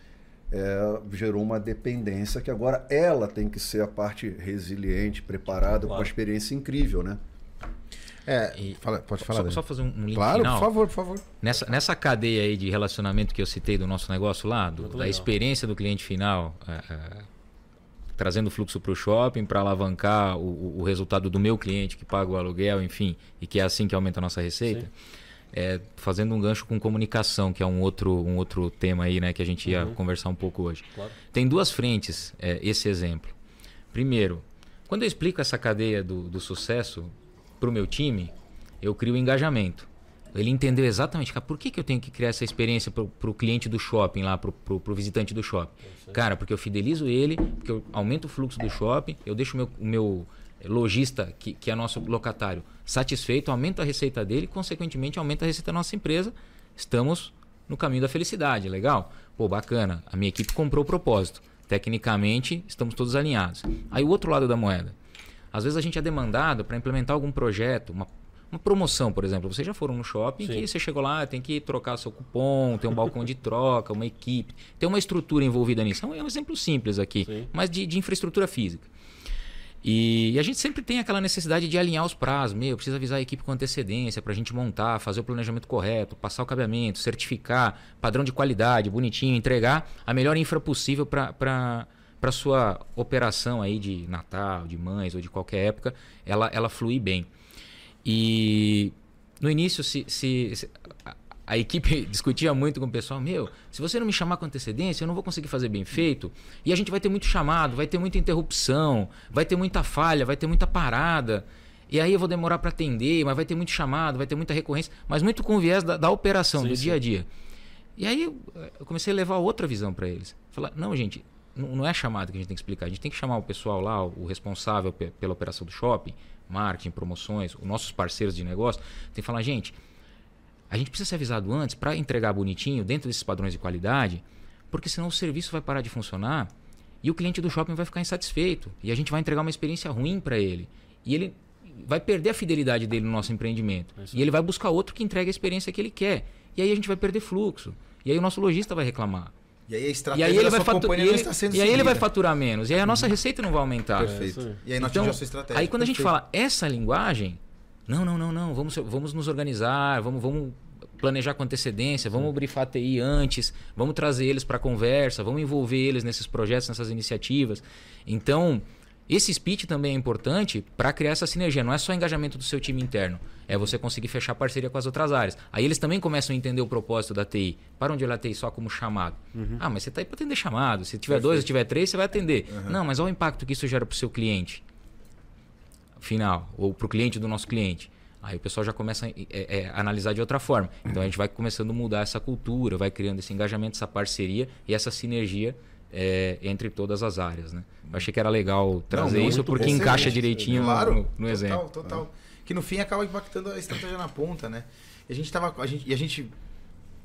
é, gerou uma dependência que agora ela tem que ser a parte resiliente, preparada, claro. com uma experiência incrível, né? É, e, fala, pode falar. Só, só, fazer um link Claro, final. por favor, por favor. Nessa, nessa cadeia aí de relacionamento que eu citei do nosso negócio lá, do, da experiência do cliente final, é, é, trazendo fluxo para o shopping para alavancar o, o, resultado do meu cliente que paga o aluguel, enfim, e que é assim que aumenta a nossa receita. Sim é, fazendo um gancho com comunicação, que é um outro, um outro tema aí, né, que a gente ia uhum. conversar um pouco hoje. Claro. Tem duas frentes é, esse exemplo. Primeiro, quando eu explico essa cadeia do, do sucesso para o meu time, eu crio engajamento. Ele entendeu exatamente, cara, por que, que eu tenho que criar essa experiência para o cliente do shopping lá, para o visitante do shopping? Cara, porque eu fidelizo ele, porque eu aumento o fluxo do shopping, eu deixo o meu, o meu lojista, que, que é nosso locatário, satisfeito, aumenta a receita dele, consequentemente aumenta a receita da nossa empresa. Estamos no caminho da felicidade, legal? Pô, bacana. A minha equipe comprou o propósito. Tecnicamente, estamos todos alinhados. Aí o outro lado da moeda. Às vezes a gente é demandado para implementar algum projeto, uma, uma promoção, por exemplo. Vocês já foram no shopping Sim. que você chegou lá, tem que trocar seu cupom, tem um balcão de troca, uma equipe, tem uma estrutura envolvida nisso. É um exemplo simples aqui, Sim. mas de, de infraestrutura física. E, e, a gente sempre tem aquela necessidade de alinhar os prazos. Meu, precisa avisar a equipe com antecedência para a gente montar, fazer o planejamento correto, passar o cabeamento, certificar, padrão de qualidade, bonitinho, entregar a melhor infra possível para a sua operação aí de Natal, de mães ou de qualquer época, ela, ela fluir bem. E no início, se, se, se a equipe discutia muito com o pessoal, meu, se você não me chamar com antecedência, eu não vou conseguir fazer bem feito. E a gente vai ter muito chamado, vai ter muita interrupção, vai ter muita falha, vai ter muita parada. E aí eu vou demorar para atender, mas vai ter muito chamado, vai ter muita recorrência, mas muito com viés da, da operação, sim, do sim. dia a dia. E aí eu, comecei a levar outra visão para eles. Falar, não, gente, não, é chamada que a gente tem que explicar. A gente tem que chamar o pessoal lá, o responsável pela operação do shopping, marketing, promoções, os nossos parceiros de negócio. Tem que falar, gente, a gente precisa ser avisado antes para entregar bonitinho, dentro desses padrões de qualidade, porque senão o serviço vai parar de funcionar e o cliente do shopping vai ficar insatisfeito. E a gente vai entregar uma experiência ruim para ele. E ele vai perder a fidelidade dele no nosso empreendimento. É e ele vai buscar outro que entregue a experiência que ele quer. E aí a gente vai perder fluxo. E aí o nosso lojista vai reclamar. E aí a estratégia e aí ele vai fatu... e ele, está sendo E aí ele vai faturar menos. E aí a nossa receita não vai aumentar. Perfeito. É, e aí não então, a sua estratégia. Aí quando Perfeito. a gente fala essa linguagem, não, não, não, não. Vamos, vamos nos organizar, vamos, vamos planejar com antecedência, vamos brifar a TI antes, vamos trazer eles para conversa, vamos envolver eles nesses projetos, nessas iniciativas. Então, Esse speech também é importante para criar essa sinergia. Não é só engajamento do seu time interno. É você conseguir fechar parceria com as outras áreas. Aí eles também começam a entender o propósito da TI. Para onde olhar a TI só como chamado. Uhum. Ah, mas você está aí para atender chamado. Se tiver Perfeito. dois, se tiver três, você vai atender. Uhum. Não, mas olha o impacto que isso gera para o seu cliente final, ou para o cliente do nosso cliente. Aí o pessoal já começa a é, é, analisar de outra forma. Então a gente vai começando a mudar essa cultura, vai criando esse engajamento, essa parceria e essa sinergia é, entre todas as áreas. Né? Eu achei que era legal trazer Não, isso porque encaixa direitinho claro, no, no total, exemplo. Total. Que no fim acaba impactando a estratégia na ponta, né? E a gente tava. A gente, e a gente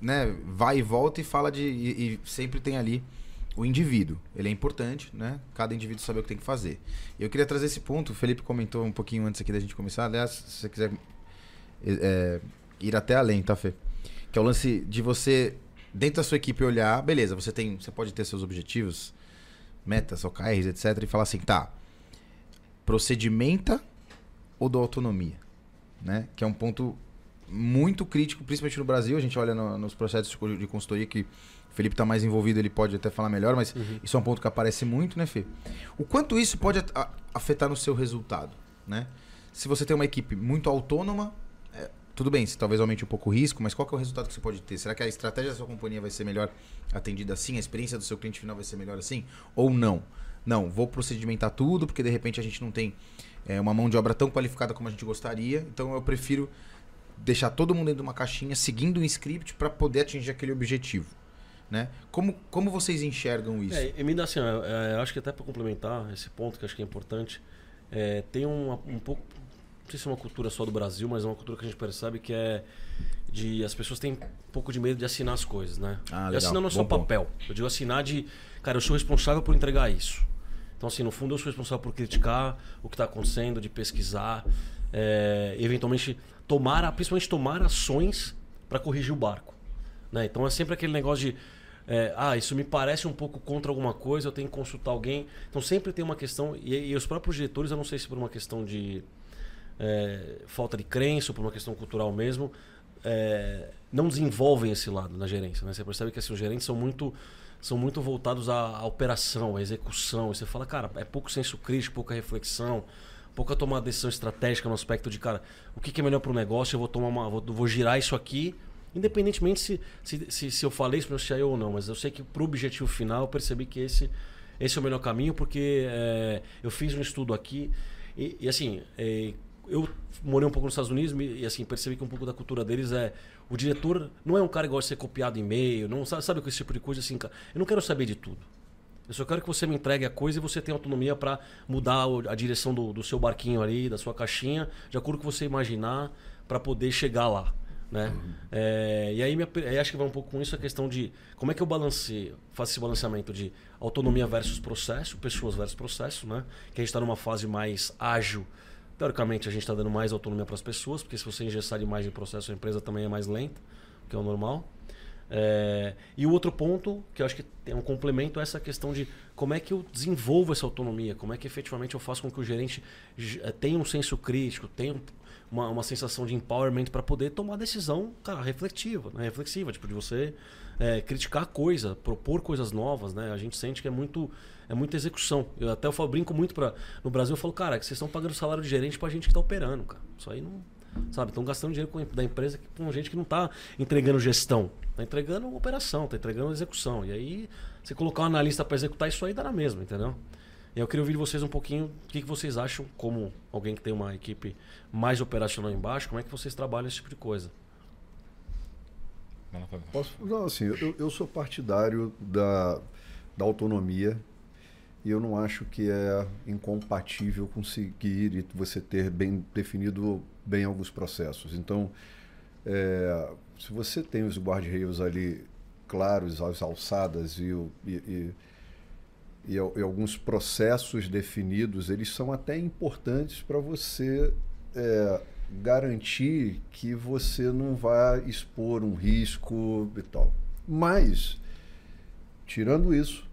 né, vai e volta e fala de. E, e sempre tem ali o indivíduo. Ele é importante, né? Cada indivíduo sabe o que tem que fazer. Eu queria trazer esse ponto, o Felipe comentou um pouquinho antes aqui da gente começar. Aliás, se você quiser é, ir até além, tá, Fê? Que é o lance de você, dentro da sua equipe, olhar, beleza, você tem. Você pode ter seus objetivos, metas, OKRs, etc., e falar assim, tá. Procedimenta ou da autonomia? Né? Que é um ponto muito crítico, principalmente no Brasil. A gente olha no, nos processos de consultoria que Felipe está mais envolvido, ele pode até falar melhor, mas uhum. isso é um ponto que aparece muito, né, Fê? O quanto isso pode afetar no seu resultado, né? Se você tem uma equipe muito autônoma, é, tudo bem, se talvez aumente um pouco o risco, mas qual é o resultado que você pode ter? Será que a estratégia da sua companhia vai ser melhor atendida assim? A experiência do seu cliente final vai ser melhor assim? Ou não? Não, vou procedimentar tudo, porque de repente a gente não tem é, uma mão de obra tão qualificada como a gente gostaria, então eu prefiro deixar todo mundo dentro de uma caixinha, seguindo um script para poder atingir aquele objetivo. Né? Como, como vocês enxergam isso? É, dá assim, eu, eu acho que até para complementar esse ponto que acho que é importante, é, tem um, um pouco, não sei se é uma cultura só do Brasil, mas é uma cultura que a gente percebe que é de as pessoas têm um pouco de medo de assinar as coisas, né? Ah, e assinar não é só papel. Eu digo assinar de, cara, eu sou responsável por entregar isso. Então, assim, no fundo eu sou responsável por criticar o que está acontecendo, de pesquisar, é, eventualmente tomar, principalmente tomar ações para corrigir o barco. Né? Então é sempre aquele negócio de é, ah, isso me parece um pouco contra alguma coisa, eu tenho que consultar alguém. Então sempre tem uma questão, e, e os próprios diretores, eu não sei se por uma questão de é, falta de crença ou por uma questão cultural mesmo, é, não desenvolvem esse lado na gerência. Né? Você percebe que assim, os gerentes são muito, são muito voltados à, à operação, à execução. E você fala, cara, é pouco senso crítico, pouca reflexão, pouca tomada de decisão estratégica no aspecto de, cara, o que, que é melhor para o negócio, eu vou tomar uma, vou, vou girar isso aqui Independentemente se, se, se, se eu falei isso para o CIO ou não, mas eu sei que para o objetivo final eu percebi que esse, esse é o melhor caminho, porque é, eu fiz um estudo aqui e, e assim, é, eu morei um pouco nos Estados Unidos e assim percebi que um pouco da cultura deles é o diretor não é um cara que gosta de ser copiado em e-mail, não sabe, sabe esse tipo de coisa assim. Eu não quero saber de tudo. Eu só quero que você me entregue a coisa e você tenha autonomia para mudar a direção do, do seu barquinho ali, da sua caixinha, de acordo com o que você imaginar, para poder chegar lá. Né? Uhum. É, e aí, minha, aí acho que vai um pouco com isso a questão de como é que eu balanceio, faço esse balanceamento de autonomia versus processo, pessoas versus processo, né? que a gente está numa fase mais ágil. Teoricamente, a gente está dando mais autonomia para as pessoas, porque se você engessar demais em processo, a empresa também é mais lenta, que é o normal. É, e o outro ponto, que eu acho que tem um complemento, é essa questão de como é que eu desenvolvo essa autonomia, como é que efetivamente eu faço com que o gerente eh, tenha um senso crítico, tenha uma, uma sensação de empowerment para poder tomar decisão, cara, reflexiva, né? reflexiva, tipo de você é, criticar coisa, propor coisas novas, né? A gente sente que é muito é muita execução. Eu até eu falo, brinco muito para no Brasil, eu falo, cara, que vocês estão pagando salário de gerente para gente que está operando, cara. Isso aí não, sabe? Estão gastando dinheiro com, da empresa com gente que não está entregando gestão, está entregando operação, está entregando execução. E aí você colocar um analista para executar isso aí dá na mesma, entendeu? Eu queria ouvir de vocês um pouquinho o que, que vocês acham, como alguém que tem uma equipe mais operacional embaixo, como é que vocês trabalham esse tipo de coisa? Posso, não, assim, eu, eu sou partidário da, da autonomia e eu não acho que é incompatível conseguir e você ter bem definido bem alguns processos. Então, é, se você tem os guardrails ali claros, as alçadas e, e, e e, e, alguns processos definidos, eles são até importantes para você é, garantir que você não vai expor um risco e tal. Mas, tirando isso,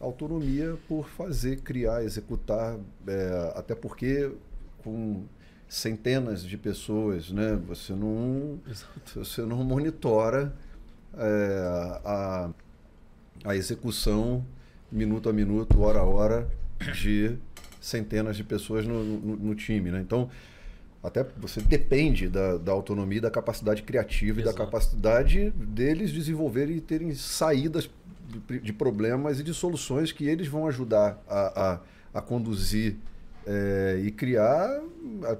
autonomia por fazer, criar, executar, é, até porque com centenas de pessoas, né? Você não, você não monitora é, a, a execução minuto a minuto, hora a hora de centenas de pessoas no, no, no time, né? Então, até você depende da, da autonomia, da capacidade criativa Exato. e da capacidade deles desenvolverem e terem saídas de, problemas e de soluções que eles vão ajudar a, a, a conduzir é, e criar,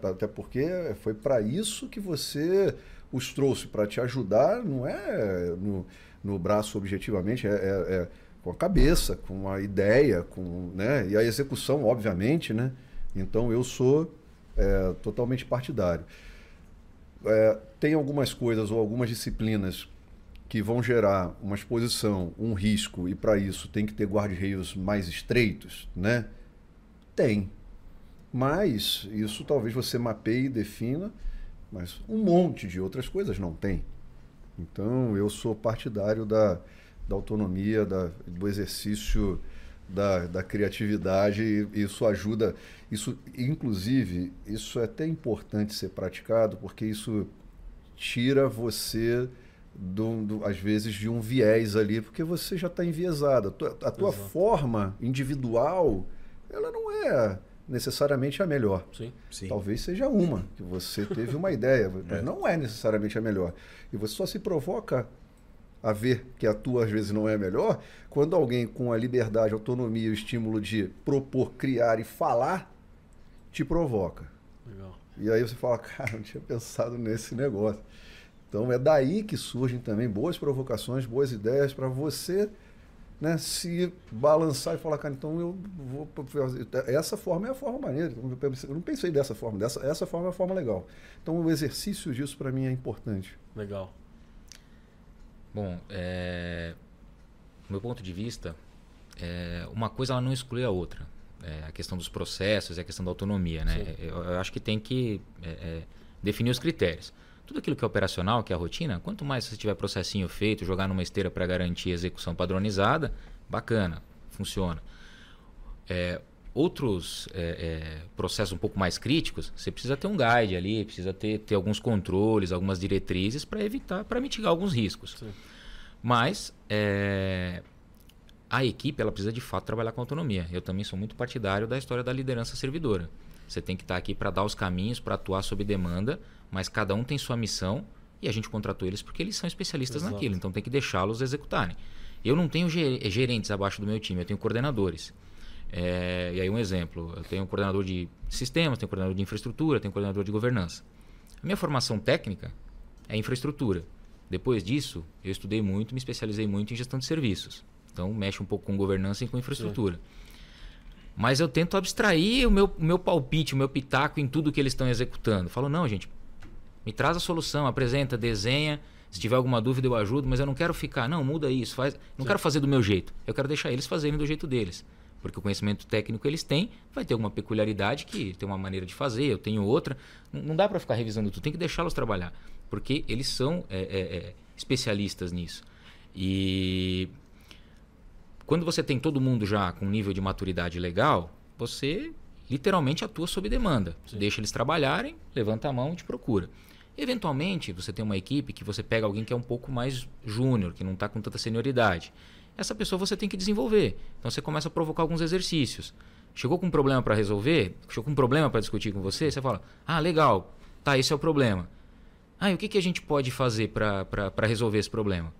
até porque foi para isso que você os trouxe, para te ajudar, não é no, no braço objetivamente, é, é, é com a cabeça, com a ideia, com, né? e a execução, obviamente. Né? Então eu sou é, totalmente partidário. É, tem algumas coisas ou algumas disciplinas que vão gerar uma exposição, um risco, e para isso tem que ter guarda-reios mais estreitos, né? Tem. Mas isso talvez você mapeie e defina, mas um monte de outras coisas não tem. Então eu sou partidário da, da autonomia, da, do exercício da, da criatividade, e isso ajuda. Isso, inclusive, isso é até importante ser praticado, porque isso tira você, do, do, às vezes, de um viés ali, porque você já está enviesado. A tua, a tua forma individual, ela não é necessariamente a melhor. Sim. Sim. Talvez seja uma, que você teve uma ideia, mas é. não é necessariamente a melhor. E você só se provoca a ver que a tua às vezes não é melhor, quando alguém com a liberdade, autonomia e o estímulo de propor, criar e falar te provoca. Legal. E aí você fala, cara, não tinha pensado nesse negócio. Então é daí que surgem também boas provocações, boas ideias para você né, se balançar e falar, cara, então eu vou fazer. Essa forma é a forma maneira. Eu não pensei dessa forma, dessa, essa forma é a forma legal. Então o exercício disso para mim é importante. Legal. Bom, é, do meu ponto de vista, é, uma coisa ela não exclui a outra. É, a questão dos processos e a questão da autonomia. Né? Eu, eu, acho que tem que é, é, definir os critérios. Tudo aquilo que é operacional, que é a rotina, quanto mais você tiver processinho feito, jogar numa esteira para garantir a execução padronizada, bacana, funciona. É, outros é, é, processos um pouco mais críticos, você precisa ter um guide ali, precisa ter, ter alguns controles, algumas diretrizes para evitar, para mitigar alguns riscos. Sim. Mas é, a equipe ela precisa de fato trabalhar com autonomia. Eu também sou muito partidário da história da liderança servidora. Você tem que estar aqui para dar os caminhos, para atuar sob demanda, mas cada um tem sua missão e a gente contratou eles porque eles são especialistas Exato. naquilo, então tem que deixá-los executarem. Eu não tenho gerentes abaixo do meu time, eu tenho coordenadores. É, e aí um exemplo, eu tenho um coordenador de sistemas, tenho um coordenador de infraestrutura, tenho um coordenador de governança. A minha formação técnica é infraestrutura. Depois disso, eu estudei muito, me especializei muito em gestão de serviços. Então, mexe um pouco com governança e com infraestrutura. Sim. Mas eu tento abstrair o meu, o meu palpite, o meu pitaco em tudo que eles estão executando. Falo, não, gente, me traz a solução, apresenta, desenha. Se tiver alguma dúvida, eu ajudo, mas eu não quero ficar, não, muda isso, faz. Não Sim. quero fazer do meu jeito. Eu quero deixar eles fazerem do jeito deles. Porque o conhecimento técnico eles têm, vai ter alguma peculiaridade que tem uma maneira de fazer, eu tenho outra. Não, não dá para ficar revisando tudo, tem que deixá-los trabalhar. Porque eles são é, é, é, especialistas nisso. E quando você tem todo mundo já com um nível de maturidade legal, você literalmente atua sob demanda. Sim. Deixa eles trabalharem, levanta a mão e te procura. Eventualmente, você tem uma equipe que você pega alguém que é um pouco mais júnior, que não está com tanta senioridade. Essa pessoa você tem que desenvolver. Então você começa a provocar alguns exercícios. Chegou com um problema para resolver, chegou com um problema para discutir com você, você fala: Ah, legal, tá, esse é o problema. Ah, e o que, que a gente pode fazer para resolver esse problema?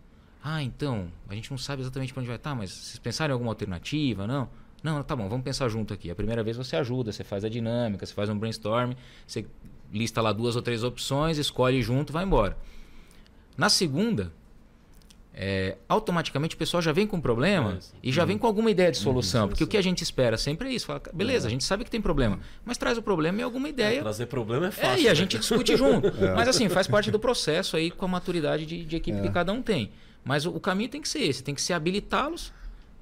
Ah, então, a gente não sabe exatamente para onde vai estar, tá, mas vocês pensaram em alguma alternativa? Não? Não, tá bom, vamos pensar junto aqui. A primeira vez você ajuda, você faz a dinâmica, você faz um brainstorm, você lista lá duas ou três opções, escolhe junto, vai embora. Na segunda, é, automaticamente o pessoal já vem com um problema é, e já vem com alguma ideia de uhum, solução. Porque o que a gente espera sempre é isso. Fala, beleza, é. a gente sabe que tem problema, mas traz o problema e alguma é, ideia. trazer problema é fácil. É, e a né? gente discute junto. É. Mas assim, faz parte do processo aí com a maturidade de, de equipe que cada um tem. Mas o, o, caminho tem que ser esse, tem que ser habilitá-los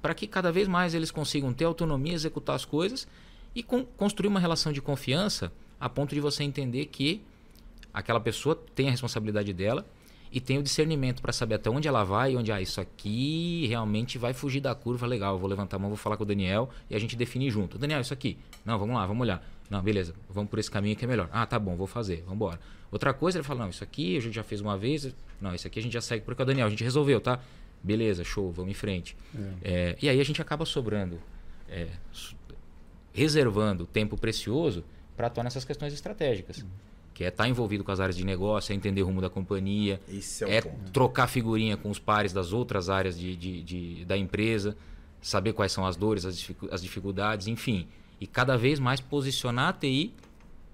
para que cada vez mais eles consigam ter autonomia, executar as coisas e com, construir uma relação de confiança a ponto de você entender que aquela pessoa tem a responsabilidade dela e tem o discernimento para saber até onde ela vai e onde ah, isso aqui realmente vai fugir da curva, legal, vou levantar a mão, vou falar com o Daniel e a gente define junto. Daniel, isso aqui. Não, vamos lá, vamos olhar. Não, beleza, vamos por esse caminho que é melhor. Ah, tá bom, vou fazer, vamos embora. Outra coisa, ele fala, não, isso aqui a gente já fez uma vez, não, isso aqui a gente já segue porque o Daniel, a gente resolveu, tá? Beleza, show, vamos em frente. É. É, e aí a gente acaba sobrando é, reservando tempo precioso para atuar nessas questões estratégicas. Que é estar tá envolvido com as áreas de negócio, é entender o rumo da companhia, é, é trocar figurinha com os pares das outras áreas de, de, de, da empresa, saber quais são as dores, as dificuldades, enfim. E cada vez mais posicionar a TI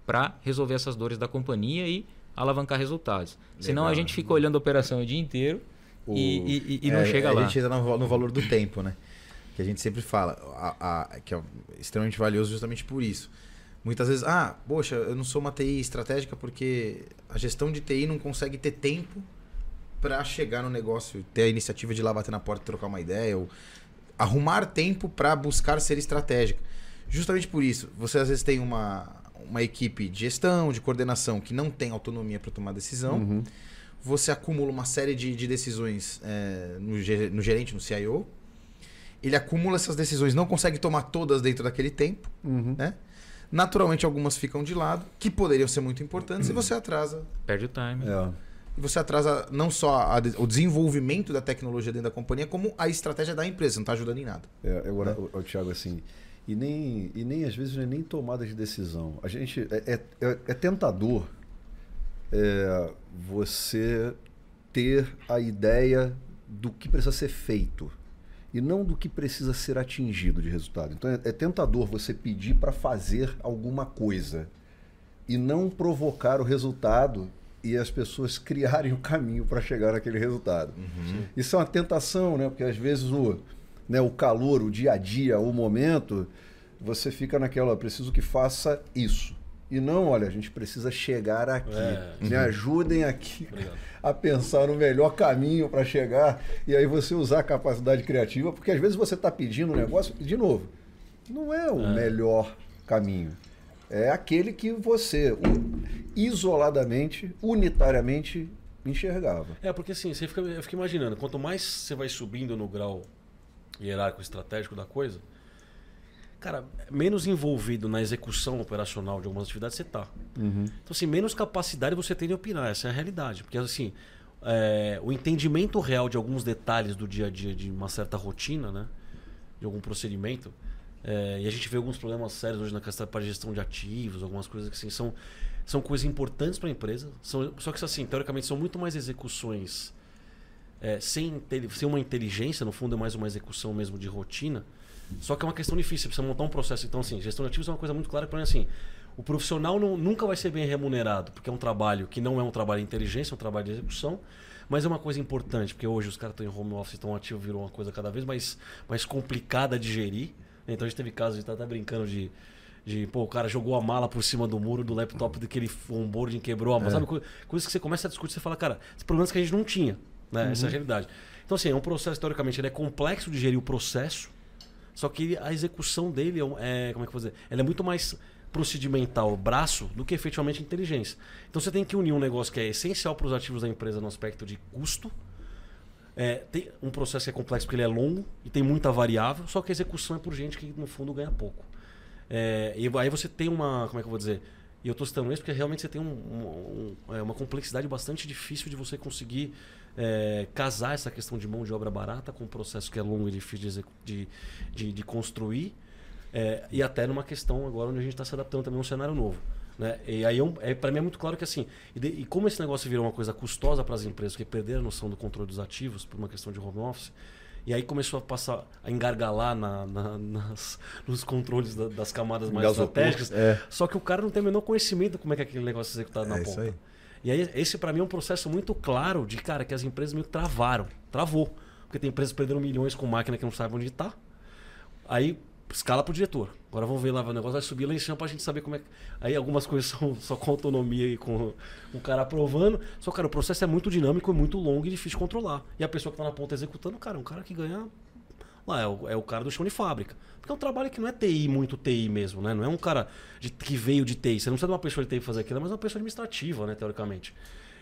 para resolver essas dores da companhia e alavancar resultados. Legal. Senão a gente fica olhando a operação o dia inteiro o... e, e, e, não é, chega lá. A gente entra no, no, valor do tempo, né? Que a gente sempre fala, a, a, que é extremamente valioso justamente por isso. Muitas vezes, ah, poxa, eu não sou uma TI estratégica porque a gestão de TI não consegue ter tempo para chegar no negócio, ter a iniciativa de ir lá bater na porta e trocar uma ideia, ou arrumar tempo para buscar ser estratégica. Justamente por isso, você às vezes tem uma, uma equipe de gestão, de coordenação que não tem autonomia para tomar decisão. Uhum. Você acumula uma série de, de decisões é, no, no gerente, no CIO. Ele acumula essas decisões, não consegue tomar todas dentro daquele tempo. Uhum. Né? Naturalmente, algumas ficam de lado, que poderiam ser muito importantes, uhum. e você atrasa. Perde o time. É. E você atrasa não só a, o desenvolvimento da tecnologia dentro da companhia, como a estratégia da empresa. Não está ajudando em nada. É, agora, é. o, o Thiago, assim, e nem, e nem às vezes não é nem tomada de decisão. A gente é, é, é, é tentador é, você ter a ideia do que precisa ser feito e não do que precisa ser atingido de resultado. Então é, é tentador você pedir para fazer alguma coisa e não provocar o resultado e as pessoas criarem o caminho para chegar naquele resultado. Uhum. Isso é uma tentação, né? Porque às vezes o né, o calor, o dia a dia, o momento, você fica naquela, preciso que faça isso. E não, olha, a gente precisa chegar aqui. É. Me ajudem aqui Obrigado. a pensar no melhor caminho para chegar. E aí você usar a capacidade criativa, porque às vezes você está pedindo um negócio, de novo, não é o é. melhor caminho. É aquele que você, isoladamente, unitariamente, enxergava. É, porque assim, você fica, eu fico imaginando, quanto mais você vai subindo no grau hierárquico estratégico da coisa, cara, menos envolvido na execução operacional de algumas atividades você tá. Uhum. Então, assim, menos capacidade você tem de opinar. Essa é a realidade. Porque, assim, é, o entendimento real de alguns detalhes do dia a dia de uma certa rotina, né? De algum procedimento. É, e a gente vê alguns problemas sérios hoje na questão para gestão de ativos, algumas coisas que assim, são, são coisas importantes para a empresa. São, só que, assim, teoricamente, são muito mais execuções é, sem, sem uma inteligência, no fundo é mais uma execução mesmo de rotina. Só que é uma questão difícil, você precisa montar um processo. Então, assim, gestão de ativos é uma coisa muito clara, para mim, assim, o profissional não, nunca vai ser bem remunerado, porque é um trabalho que não é um trabalho de inteligência, é um trabalho de execução, mas é uma coisa importante, porque hoje os caras estão em home office, estão ativos, virou uma coisa cada vez mais, mais complicada de gerir. Então a gente teve casos de estar tá até brincando de, de, pô, o cara jogou a mala por cima do muro do laptop daquele onboarding, quebrou a mala. É. Sabe, coisa que você começa a discutir, você fala, cara, problemas que a gente não tinha. Né? Uhum. Essa é a realidade. Então, assim, é um processo, teoricamente, ele é complexo de gerir o processo, só que a execução dele é, é como é que eu vou dizer? Ela é muito mais procedimental, braço, do que efetivamente inteligência. Então você tem que unir um negócio que é essencial para os ativos da empresa no aspecto de custo. É, tem um processo que é complexo porque ele é longo e tem muita variável, só que a execução é por gente que no fundo ganha pouco. É, e aí você tem uma, como é que eu vou dizer? E eu estou citando isso porque realmente você tem um, um, um, é, uma complexidade bastante difícil de você conseguir é, casar essa questão de mão de obra barata com um processo que é longo e difícil de, de, de construir. É, e até numa questão agora onde a gente está se adaptando também a um cenário novo. Né? E aí, é, para mim, é muito claro que assim, e, de, e como esse negócio virou uma coisa custosa para as empresas que perderam a noção do controle dos ativos por uma questão de home office, e aí começou a passar a engargalar na, na, nas, nos controles da, das camadas mais estratégicas. É. Só que o cara não tem o menor conhecimento de como é que aquele negócio é executado é na ponta. Aí. E aí, esse para mim é um processo muito claro de, cara, que as empresas meio travaram. Travou. Porque tem empresas que perderam milhões com máquina que não sabem onde está. Aí escala pro diretor. Agora vamos ver lá, o negócio vai subir lá em cima pra gente saber como é que. Aí algumas coisas são só com autonomia e com o cara aprovando. Só, cara, o processo é muito dinâmico, é muito longo e difícil de controlar. E a pessoa que tá na ponta executando, cara, é um cara que ganha. Lá, é o, é o cara do chão de fábrica. Porque é um trabalho que não é TI, muito TI mesmo, né? Não é um cara de, que veio de TI. Você não precisa de uma pessoa de TI pra fazer aquilo, mas é uma pessoa administrativa, né, teoricamente.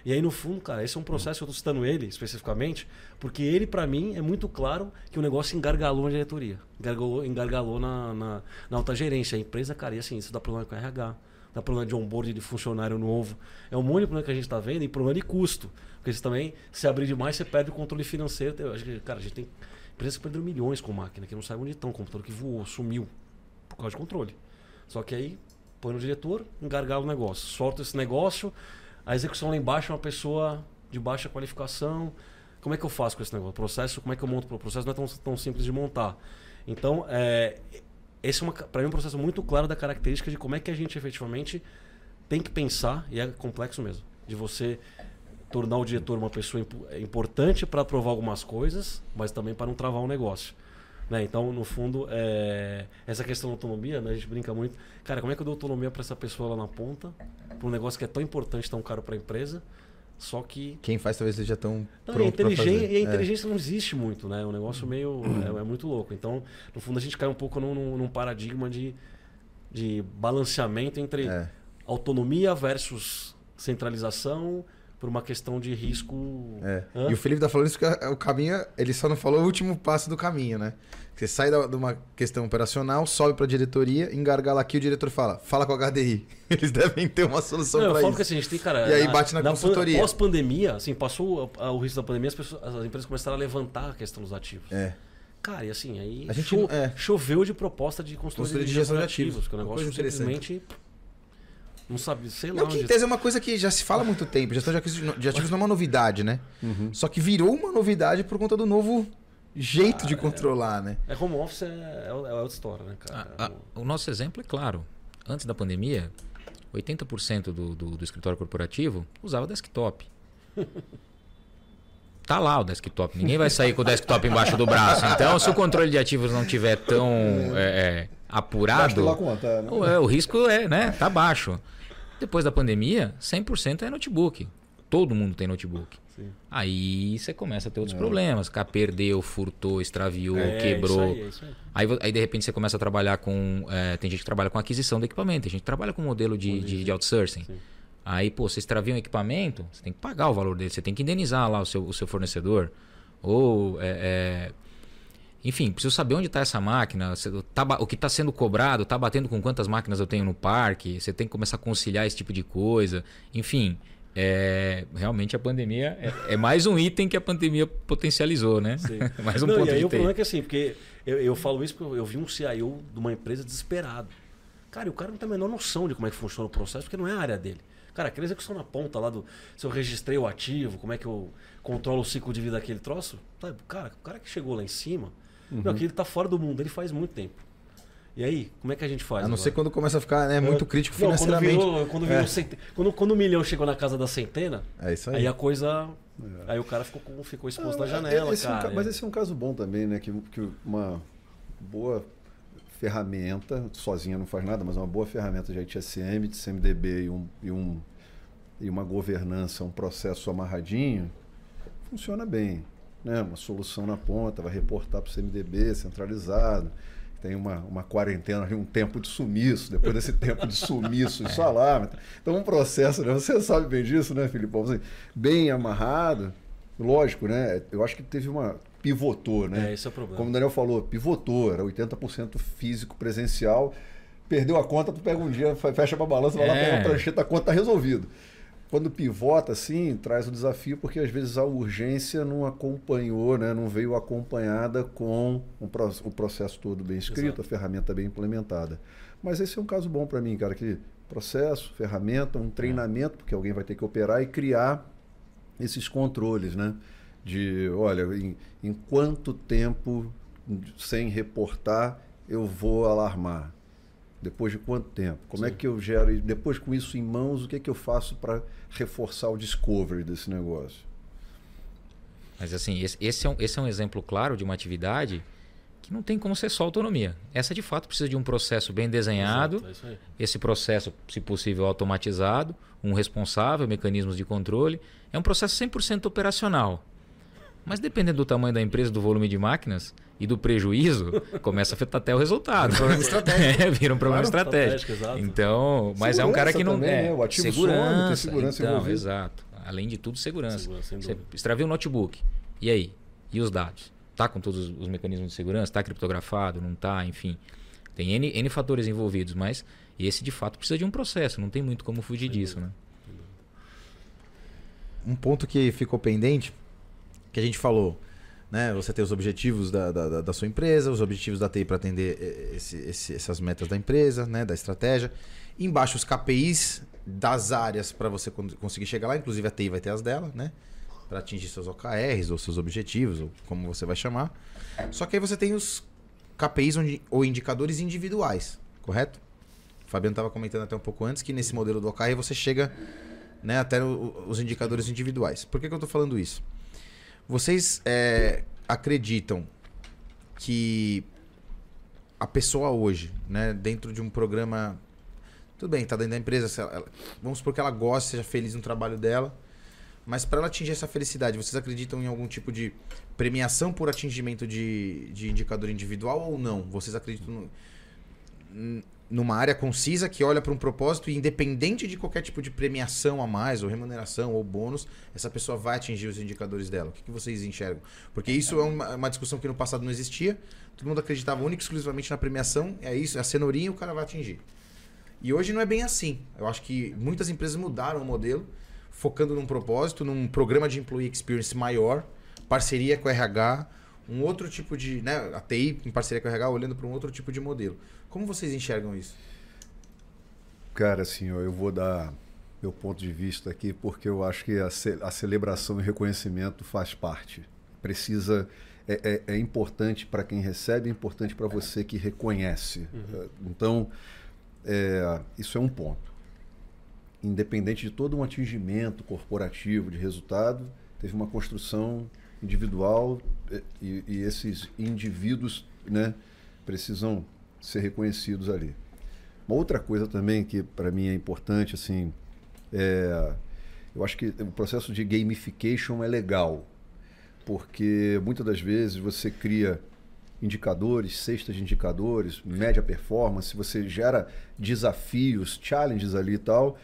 E aí, no fundo, cara, esse é um processo que eu estou citando ele especificamente, porque ele, para mim, é muito claro que o negócio engargalou na diretoria, engargalou, engargalou na, na, na, alta gerência. A empresa, cara, e assim, isso dá problema com RH, dá problema de onboard de funcionário novo. É um monte de problema que a gente está vendo e problema de custo. Porque você também, se abrir demais, você perde o controle financeiro. Eu acho que, cara, a gente tem empresas que perderam milhões com máquina, que não sabem onde estão, computador que voou, sumiu. por causa de controle. Só que aí põe no diretor, engargala o negócio, solta esse negócio, a execução lá embaixo é uma pessoa de baixa qualificação. Como é que eu faço com esse negócio? O processo, como é que eu monto o processo? Não é tão, tão simples de montar. Então, é, esse é para mim é um processo muito claro da característica de como é que a gente efetivamente tem que pensar, e é complexo mesmo, de você tornar o diretor uma pessoa importante para aprovar algumas coisas, mas também para não travar o um negócio. Né? Então, no fundo, é... essa questão da autonomia, né? a gente brinca muito. Cara, como é que eu dou autonomia para essa pessoa lá na ponta, para um negócio que é tão importante, tão caro para a empresa, só que. Quem faz talvez seja tão. Não, pronto e, a inteligência, e a é. inteligência é. não existe muito, né? É um negócio meio. É, é, muito louco. Então, no fundo, a gente cai um pouco num, num paradigma de, de balanceamento entre é. autonomia versus centralização por uma questão de risco. É. E o Felipe tá falando isso que o caminho, ele só não falou o último passo do caminho, né? Você sai de uma questão operacional, sobe para a diretoria, engargala aqui, o diretor fala, fala com a HDI. Eles devem ter uma solução para isso. Que assim, a gente tem, cara... E aí bate na, na consultoria. Pós-pandemia, assim, passou o, risco da pandemia, as, pessoas, as empresas começaram a levantar a questão dos ativos. É. Cara, e assim, aí a gente, cho é. choveu de proposta de consultoria de gestão de ativos, ativos que o negócio simplesmente não sabe, sei lá. Não, que em tese é uma coisa que já se fala há muito tempo. Gestão de ativos não é uma novidade, né? Uhum. Só que virou uma novidade por conta do novo jeito ah, de controlar, é, né? É home office é, é outra história, né, cara? A, a, o nosso exemplo é claro. Antes da pandemia, 80% do, do, do escritório corporativo usava desktop. tá lá o desktop. Ninguém vai sair com o desktop embaixo do braço. Então, se o controle de ativos não tiver tão é, é, apurado, conta, né? o, é, o risco é, né, tá baixo. Depois da pandemia, 100% é notebook. Todo mundo tem notebook. Sim. Aí você começa a ter outros é. problemas. Cá perdeu, furtou, extraviou, é, quebrou. Isso aí, isso aí. Aí, aí, de repente você começa a trabalhar com. É, tem gente que trabalha com aquisição de equipamento, tem gente que trabalha com modelo de, de, de outsourcing. Sim. Aí, pô, você extravia um equipamento, você tem que pagar o valor dele, você tem que indenizar lá o seu, o seu fornecedor. Ou. É, é enfim, preciso saber onde está essa máquina, tá, o que está sendo cobrado, está batendo com quantas máquinas eu tenho no parque, você tem que começar a conciliar esse tipo de coisa. Enfim, é, realmente a pandemia é, é, mais um item que a pandemia potencializou, né? Sim. mais um Não, ponto e aí de o problema é que assim, porque eu, eu falo isso porque eu vi um CIO de uma empresa desesperado. Cara, e o cara não tem a menor noção de como é que funciona o processo, porque não é a área dele. Cara, aquela execução na ponta lá do. Se eu registrei o ativo, como é que eu controlo o ciclo de vida daquele troço? Sabe, cara, o cara que chegou lá em cima, uhum. meu, aquele tá fora do mundo, ele faz muito tempo. E aí, como é que a gente faz? A não agora? ser quando começa a ficar né, muito crítico não, financeiramente. Quando, virou, quando, virou é. cent... quando, quando o milhão chegou na casa da centena, é isso aí. aí a coisa. É. Aí o cara ficou, ficou exposto na janela. Esse cara, é um, mas esse é um caso bom também, né? Que, que uma boa ferramenta, sozinha não faz nada, mas uma boa ferramenta de ITSM, de CMDB e, um, e, um, e uma governança, um processo amarradinho, funciona bem. Né? Uma solução na ponta, vai reportar para o CMDB centralizado tem uma, uma quarentena, um tempo de sumiço, depois desse tempo de sumiço, isso lá. Então, um processo, né? você sabe bem disso, né, Filipão? Assim, bem amarrado, lógico, né? Eu acho que teve uma. Pivotou, né? É, esse é o problema. Como o Daniel falou, pivotou, era 80% físico presencial. Perdeu a conta, tu pega um dia, fecha para balança, vai é. lá, pega a prancheta, a conta tá resolvido quando pivota assim, traz o desafio porque às vezes a urgência não acompanhou, né? não veio acompanhada com o, o processo todo bem escrito, Exato. a ferramenta bem implementada. Mas esse é um caso bom para mim, cara, que processo, ferramenta, um treinamento, porque alguém vai ter que operar e criar esses controles, né? De, olha, em, em quanto tempo sem reportar eu vou alarmar? Depois de quanto tempo? Como é Sim. é que eu gero? E depois com isso em mãos, o que é que eu faço para reforçar o discovery desse negócio? Mas assim, esse é, um, esse é um exemplo claro de uma atividade que não tem como ser só autonomia. Essa de fato precisa de um processo bem desenhado, Exato, é esse processo, se possível, automatizado, um responsável, mecanismos de controle. É um processo 100% operacional. Mas dependendo do tamanho da empresa, do volume de máquinas e do prejuízo, começa a afetar até o resultado. Vira um problema estratégico. é, vira um problema claro, estratégico. estratégico então, mas segurança é um cara que não também, é. Né? O ativo segurança, tem segurança então, exato. Além de tudo, segurança. segurança Você extravia o notebook. E aí? E os dados? Tá com todos os mecanismos de segurança? Tá criptografado? Não tá? Enfim. Tem N, N fatores envolvidos, mas esse de fato precisa de um processo. Não tem muito como fugir Sem disso, dúvida. né? Um ponto que ficou pendente que a gente falou Né? Você tem os objetivos da, da, da sua empresa, os objetivos da TI para atender esse, esse, essas metas da empresa, né? da estratégia. Embaixo os KPIs das áreas para você conseguir chegar lá, inclusive a TI vai ter as dela, né? Para atingir seus OKRs ou seus objetivos, ou como você vai chamar. Só que aí você tem os KPIs ou indicadores individuais, correto? O Fabiano estava comentando até um pouco antes que nesse modelo do OKR você chega né, até os indicadores individuais. Por que, que eu estou falando isso? Vocês é, acreditam que a pessoa hoje, né, dentro de um programa. Tudo bem, está dentro da empresa. Ela, vamos supor que ela goste, seja feliz no trabalho dela. Mas para ela atingir essa felicidade, vocês acreditam em algum tipo de premiação por atingimento de, de indicador individual ou não? Vocês acreditam no, numa área concisa que olha para um propósito e independente de qualquer tipo de premiação a mais, ou remuneração, ou bônus, essa pessoa vai atingir os indicadores dela. O que, que vocês enxergam? Porque isso é uma, uma, discussão que no passado não existia. Todo mundo acreditava única e exclusivamente na premiação. É isso, é a cenourinha o cara vai atingir. E hoje não é bem assim. Eu acho que muitas empresas mudaram o modelo, focando num propósito, num programa de employee experience maior, parceria com RH, um outro tipo de. Né, a TI em parceria com o RH, olhando para um outro tipo de modelo. Como vocês enxergam isso? Cara, assim, eu vou dar meu ponto de vista aqui, porque eu acho que a, ce a celebração e reconhecimento faz parte. Precisa. É, é, é importante para quem recebe, é importante para você que reconhece. Uhum. Então, é, isso é um ponto. Independente de todo um atingimento corporativo de resultado, teve uma construção individual e, e esses indivíduos né, precisam ser reconhecidos ali. Uma outra coisa também que para mim é importante, assim, é, eu acho que o processo de gamification é legal, porque muitas das vezes você cria indicadores, cestas de indicadores, média performance, você gera desafios, challenges ali e tal,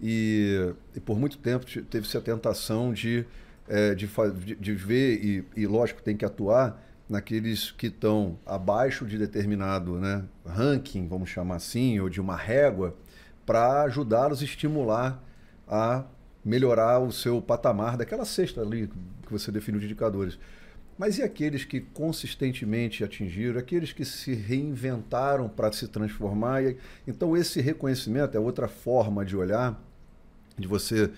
e, e por muito tempo teve-se a tentação de, é, de, de, ver, e, e lógico, tem que atuar, naqueles que estão abaixo de determinado né, ranking, vamos chamar assim, ou de uma régua, para ajudá-los a estimular a melhorar o seu patamar daquela cesta ali que você definiu de indicadores. Mas e aqueles que consistentemente atingiram, aqueles que se reinventaram para se transformar? Então, esse reconhecimento é outra forma de olhar, de você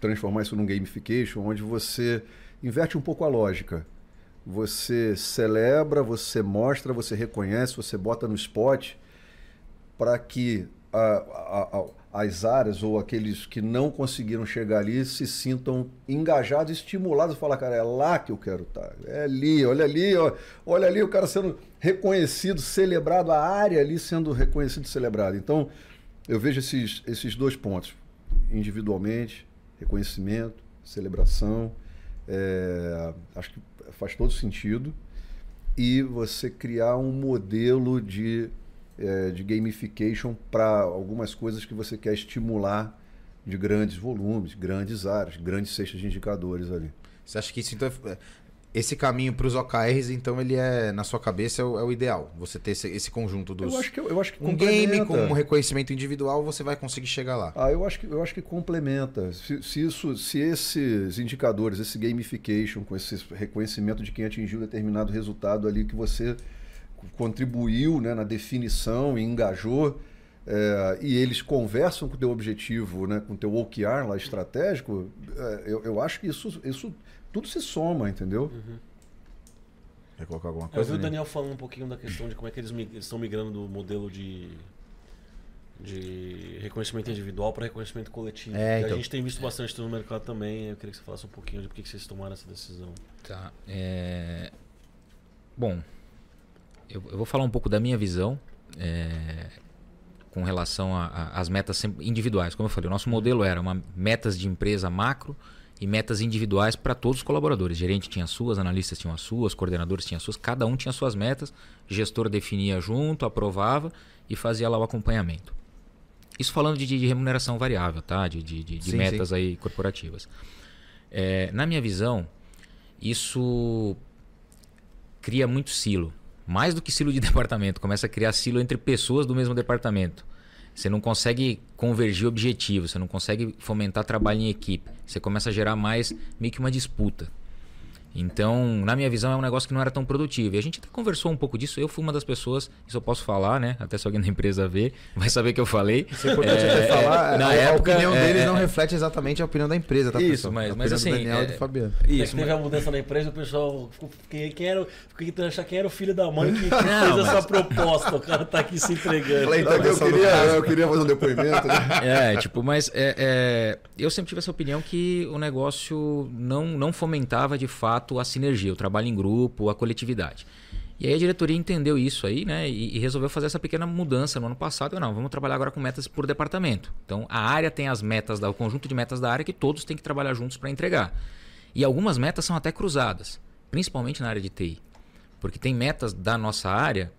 transformar isso num gamification, onde você inverte um pouco a lógica você celebra, você mostra, você reconhece, você bota no spot para que a, a, a, as áreas ou aqueles que não conseguiram chegar ali se sintam engajados, estimulados falar, cara, é lá que eu quero estar. Tá. É ali, olha ali, ó, olha ali o cara sendo reconhecido, celebrado, a área ali sendo reconhecido celebrado. Então, eu vejo esses, esses dois pontos, individualmente, reconhecimento, celebração. É, acho que faz todo sentido. E você criar um modelo de, é, de gamification para algumas coisas que você quer estimular de grandes volumes, grandes áreas, grandes cestas de indicadores ali. Você acha que isso então é, esse caminho para os OKRs, então, ele é, na sua cabeça, é o, é o ideal. Você ter esse, esse, conjunto dos. Eu acho que, eu acho que um game com um reconhecimento individual, você vai conseguir chegar lá. Ah, eu acho que, eu acho que complementa. Se, se, isso, se esses indicadores, esse gamification, com esse reconhecimento de quem atingiu determinado resultado ali que você contribuiu né, na definição e engajou. É, e eles conversam com o teu objetivo, né, com o teu OKR lá estratégico, é, eu, eu acho que isso, isso tudo se soma, entendeu? Uhum. Quer colocar alguma coisa? Eu vi o Daniel falando um pouquinho da questão de como é que eles estão migrando do modelo de, de reconhecimento individual para reconhecimento coletivo. É, então... A gente tem visto bastante no mercado também. Eu queria que você falasse um pouquinho de por que vocês tomaram essa decisão. Tá. É... Bom, eu, eu, vou falar um pouco da minha visão é... com relação às metas individuais. Como eu falei, o nosso modelo era uma metas de empresa macro e metas individuais para todos os colaboradores. O gerente tinha suas, analistas tinham as suas, coordenadores tinham as suas, cada um tinha suas metas, gestor definia junto, aprovava e fazia lá o acompanhamento. Isso falando de, de remuneração variável, tá? de, de, de sim, metas sim. aí corporativas. É, na minha visão, isso cria muito silo. Mais do que silo de departamento, começa a criar silo entre pessoas do mesmo departamento. Você não consegue convergir objetivos, você não consegue fomentar trabalho em equipe. Você começa a gerar mais meio que uma disputa. Então, na minha visão, é um negócio que não era tão produtivo. E a gente até conversou um pouco disso. Eu fui uma das pessoas, isso eu posso falar, né? Até se alguém da empresa ver, vai saber que eu falei. Isso é importante é, falar. Na a, época, a opinião é, deles é, não reflete exatamente a opinião da empresa, tá, Isso, pessoal? mas, mas assim. Do Daniel é, e do Fabiano. Isso, teve a mudança na empresa, o pessoal ficou quem, era, ficou tentando achar quem era o filho da mãe que não, fez mas... essa proposta. O cara tá aqui se entregando. Falei, então, eu, queria, eu queria fazer um depoimento. Né? É, tipo, mas é, eu sempre tive essa opinião que o negócio não, não fomentava de fato a sinergia. Eu trabalho em grupo, a coletividade. E aí a diretoria entendeu isso aí, né? E, e, resolveu fazer essa pequena mudança no ano passado. Não, vamos trabalhar agora com metas por departamento. Então a área tem as metas, da, o conjunto de metas da área que todos têm que trabalhar juntos para entregar. E algumas metas são até cruzadas, principalmente na área de TI. Porque tem metas da nossa área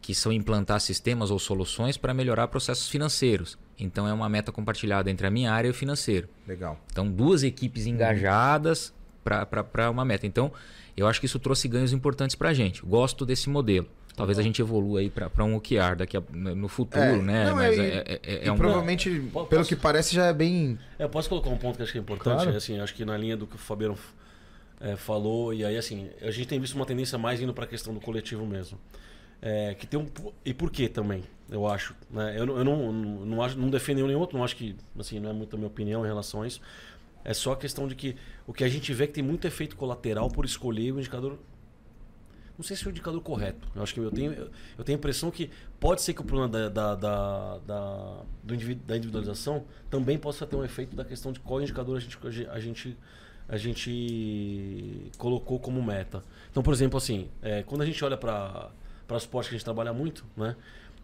que são implantar sistemas ou soluções para melhorar processos financeiros. Então é uma meta compartilhada entre a minha área e o financeiro. Legal. Então duas equipes engajadas para uma meta. Então eu acho que isso trouxe ganhos importantes para a gente. Gosto desse modelo. Talvez a gente evolua aí para um OKR daqui a, no futuro, é, né? Não, Mas é, é, é, é um... provavelmente, pelo posso, que parece, já é bem. Eu posso colocar um ponto que acho que é importante. Claro. Assim, acho que na linha do que o Fabiano é, falou e aí assim a gente tem visto uma tendência mais indo para a questão do coletivo mesmo. É, que tem um e por que também eu acho né? eu, eu não, não, não, acho, não defendo nenhum outro não acho que assim não é muito a minha opinião em relação a isso é só a questão de que o que a gente vê é que tem muito efeito colateral por escolher o indicador. Não sei se é o indicador correto. Eu acho que eu tenho, eu tenho a impressão que pode ser que o problema da, da, da, da, do individu, da individualização também possa ter um efeito da questão de qual indicador a gente, a gente, a gente colocou como meta. Então, por exemplo, assim, é, quando a gente olha para as portas que a gente trabalha muito, né,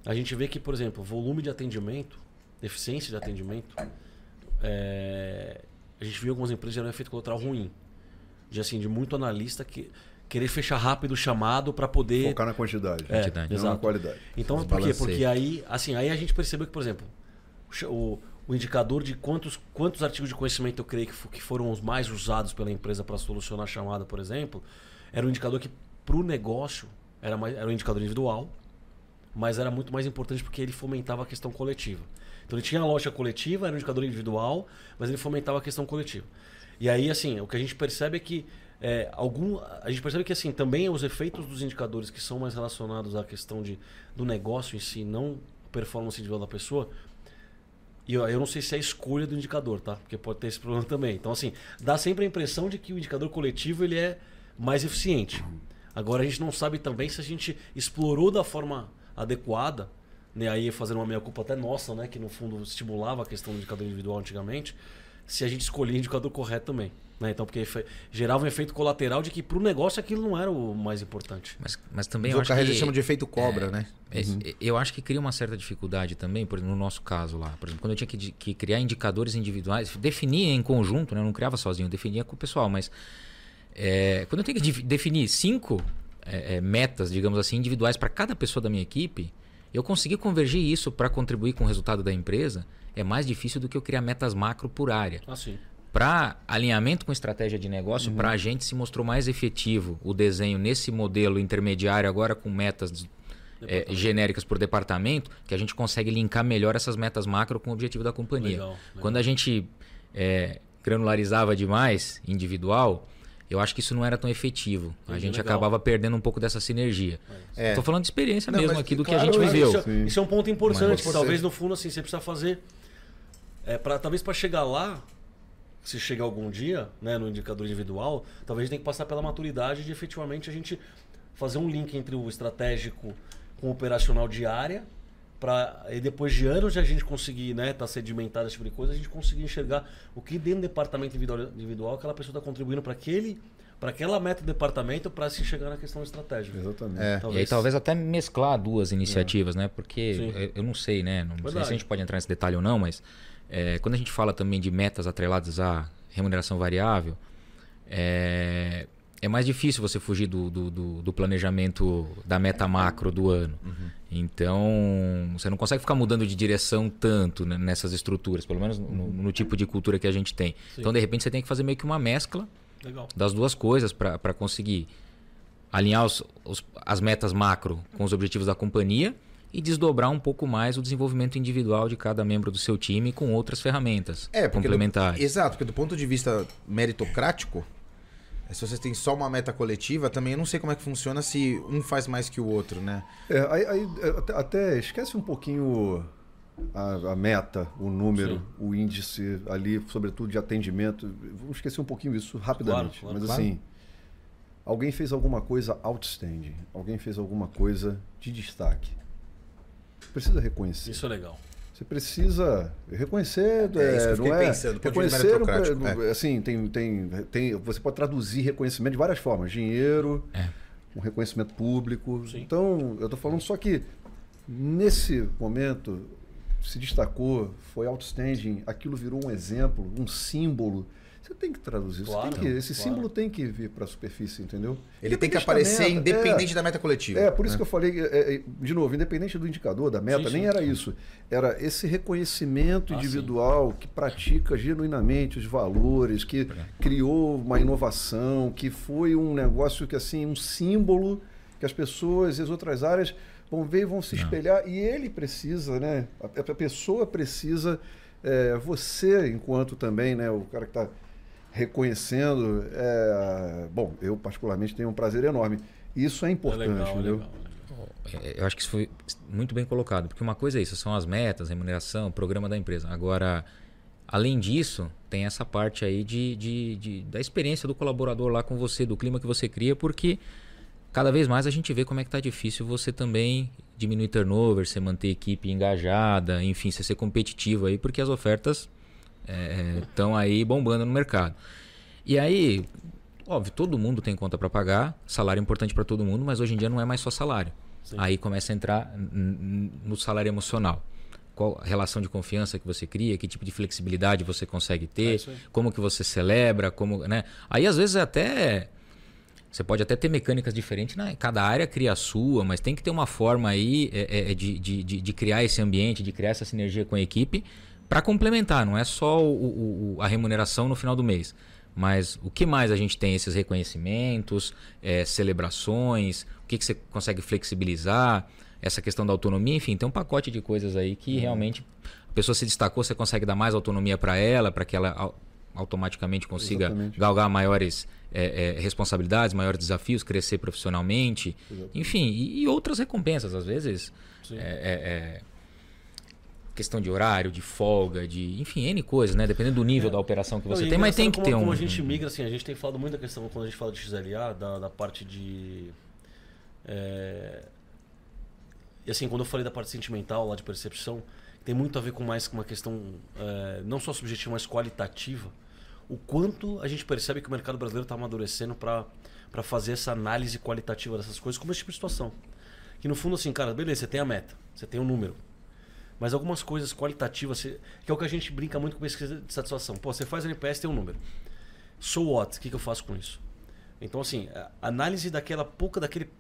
a gente vê que, por exemplo, volume de atendimento, eficiência de atendimento, é, a gente viu algumas empresas geram um efeito colateral ruim. De assim, de muito analista que querer fechar rápido o chamado para poder focar na quantidade, é, quantidade. não na qualidade. Então, por quê? Porque aí, assim, aí a gente percebeu que, por exemplo, o, o indicador de quantos, quantos artigos de conhecimento eu creio que, que foram os mais usados pela empresa para solucionar a chamada, por exemplo, era um indicador que para o negócio era, mais, era um indicador individual, mas era muito mais importante porque ele fomentava a questão coletiva. Então ele tinha a loja coletiva, era um indicador individual, mas ele fomentava a questão coletiva. E aí, assim, o que a gente percebe é que é, algum, a gente percebe que assim também os efeitos dos indicadores que são mais relacionados à questão de, do negócio em si, não performance individual da pessoa. E eu, eu não sei se é a escolha do indicador, tá? Porque pode ter esse problema também. Então, assim, dá sempre a impressão de que o indicador coletivo ele é mais eficiente. Agora, a gente não sabe também se a gente explorou da forma adequada né, aí fazendo uma meia-culpa até nossa, né, que no fundo estimulava a questão do indicador individual antigamente, se a gente escolhia o indicador correto também. Né? Então, porque gerava um efeito colateral de que para o negócio aquilo não era o mais importante. Mas, mas também eu acho que... chama de efeito cobra, é, né? É, uhum. Eu acho que cria uma certa dificuldade também, por, no nosso caso lá. Por exemplo, quando eu tinha que, que criar indicadores individuais, definir em conjunto, né? eu não criava sozinho, eu definia com o pessoal, mas é, quando eu tenho que definir cinco é, é, metas, digamos assim, individuais para cada pessoa da minha equipe, eu conseguir convergir isso para contribuir com o resultado da empresa é mais difícil do que eu criar metas macro por área. Ah, para alinhamento com estratégia de negócio, uhum. para a gente se mostrou mais efetivo o desenho nesse modelo intermediário, agora com metas é, genéricas por departamento, que a gente consegue linkar melhor essas metas macro com o objetivo da companhia. Legal, legal. Quando a gente é, granularizava demais, individual, eu acho que isso não era tão efetivo. a gente legal. acabava perdendo um pouco dessa sinergia. Estou é. falando de experiência não, mesmo aqui do claro, que a gente viveu. Isso, é, isso, é um ponto importante. Talvez no fundo assim você precisa fazer, é, pra, talvez para chegar lá, se chegar algum dia, né, no indicador individual, talvez tem que passar pela maturidade de efetivamente a gente fazer um link entre o estratégico com o operacional diária para depois de anos de a gente conseguir né tá sedimentado esse tipo de coisa a gente conseguir enxergar o que dentro do departamento individual, individual aquela pessoa está contribuindo para aquele para aquela meta do departamento para se chegar na questão estratégica exatamente é. talvez... e aí talvez até mesclar duas iniciativas é. né porque eu, eu, não sei né não Verdade. sei se a gente pode entrar nesse detalhe ou não mas é, quando a gente fala também de metas atreladas à remuneração variável é, é mais difícil você fugir do, do, do, do planejamento da meta macro do ano. Uhum. Então, você não consegue ficar mudando de direção tanto né, nessas estruturas, pelo menos no, no, tipo de cultura que a gente tem. Sim. Então, de repente, você tem que fazer meio que uma mescla Legal. das duas coisas para conseguir alinhar os, os, as metas macro com os objetivos da companhia e desdobrar um pouco mais o desenvolvimento individual de cada membro do seu time com outras ferramentas é, complementares. Do, exato, porque do ponto de vista meritocrático, se vocês têm só uma meta coletiva, também eu não sei como é que funciona se um faz mais que o outro, né? É, aí, aí, até, até esquece um pouquinho a, a, meta, o número, Sim. o índice ali, sobretudo de atendimento. Vamos esquecer um pouquinho isso rapidamente. Claro, claro, Mas claro. assim, alguém fez alguma coisa outstanding, alguém fez alguma coisa de destaque. Precisa reconhecer. Isso é legal. Você precisa reconhecer, é, é, isso que eu não é? Pensando, reconhecer, é. assim, tem, tem, tem, você pode traduzir reconhecimento de várias formas, dinheiro, é. um reconhecimento público. Sim. Então, eu estou falando só que nesse momento se destacou, foi outstanding, aquilo virou um exemplo, um símbolo você tem que traduzir. Claro, que, esse claro. símbolo tem que vir para a superfície, entendeu? Ele tem que aparecer independente é, da meta coletiva. É, por isso né? que eu falei, é, é, de novo, independente do indicador, da meta, sim, nem sim, era sim. isso. Era esse reconhecimento ah, individual que pratica genuinamente os valores, que é. criou uma inovação, que foi um negócio que, assim, um símbolo que as pessoas e as outras áreas vão ver e vão se espelhar. Não. E ele precisa, né? A, a pessoa precisa. É, você, enquanto também, né, o cara que está reconhecendo. É, bom, eu particularmente tenho um prazer enorme. Isso é importante, é legal, entendeu? Legal, legal. É, eu acho que isso foi muito bem colocado, porque uma coisa é isso, são as metas, remuneração, programa da empresa. Agora, além disso, tem essa parte aí de, de, de, da experiência do colaborador lá com você, do clima que você cria, porque cada vez mais a gente vê como é que tá difícil você também diminuir turnover, você manter a equipe engajada, enfim, você ser competitivo aí, porque as ofertas estão é, aí bombando no mercado. E aí, óbvio, todo mundo tem conta para pagar, salário é importante para todo mundo, mas hoje em dia não é mais só salário. Sim. Aí começa a entrar no salário emocional. Qual a relação de confiança que você cria, que tipo de flexibilidade você consegue ter, é como que você celebra, como, né? Aí às vezes até você pode até ter mecânicas diferentes, né? cada área cria a sua, mas tem que ter uma forma aí é, é, de, de, de, de, criar esse ambiente, de criar essa sinergia com a equipe para complementar, não é só o, o, a remuneração no final do mês. Mas o que mais a gente tem? Esses reconhecimentos, é, celebrações, o que, que você consegue flexibilizar, essa questão da autonomia, enfim, tem um pacote de coisas aí que uhum. realmente a pessoa se destacou, você consegue dar mais autonomia para ela, para que ela automaticamente consiga Exatamente. galgar maiores é, é, responsabilidades, maiores desafios, crescer profissionalmente, Exatamente. enfim, e, e, outras recompensas, às vezes. É, é, é questão de horário, de folga, de. Enfim, N coisas, né? Dependendo do nível é. da operação que você Não, tem, mas tem que como, ter um. Como a gente migra, assim, a gente tem falado muito da questão, quando a gente fala de XLA, da, da parte de. É... E assim, quando eu falei da parte sentimental, lá de percepção, tem muito a ver com mais com uma questão é, não só subjetiva, mas qualitativa. O quanto a gente percebe que o mercado brasileiro está amadurecendo para fazer essa análise qualitativa dessas coisas, como esse tipo de situação. Que no fundo, assim, cara, beleza, você tem a meta, você tem um número mas algumas coisas qualitativas, que é o que a gente brinca muito com pesquisa de satisfação. Pô, você faz NPS tem um número. So what? O que, que eu faço com isso? Então, assim, análise daquela pouca, daquele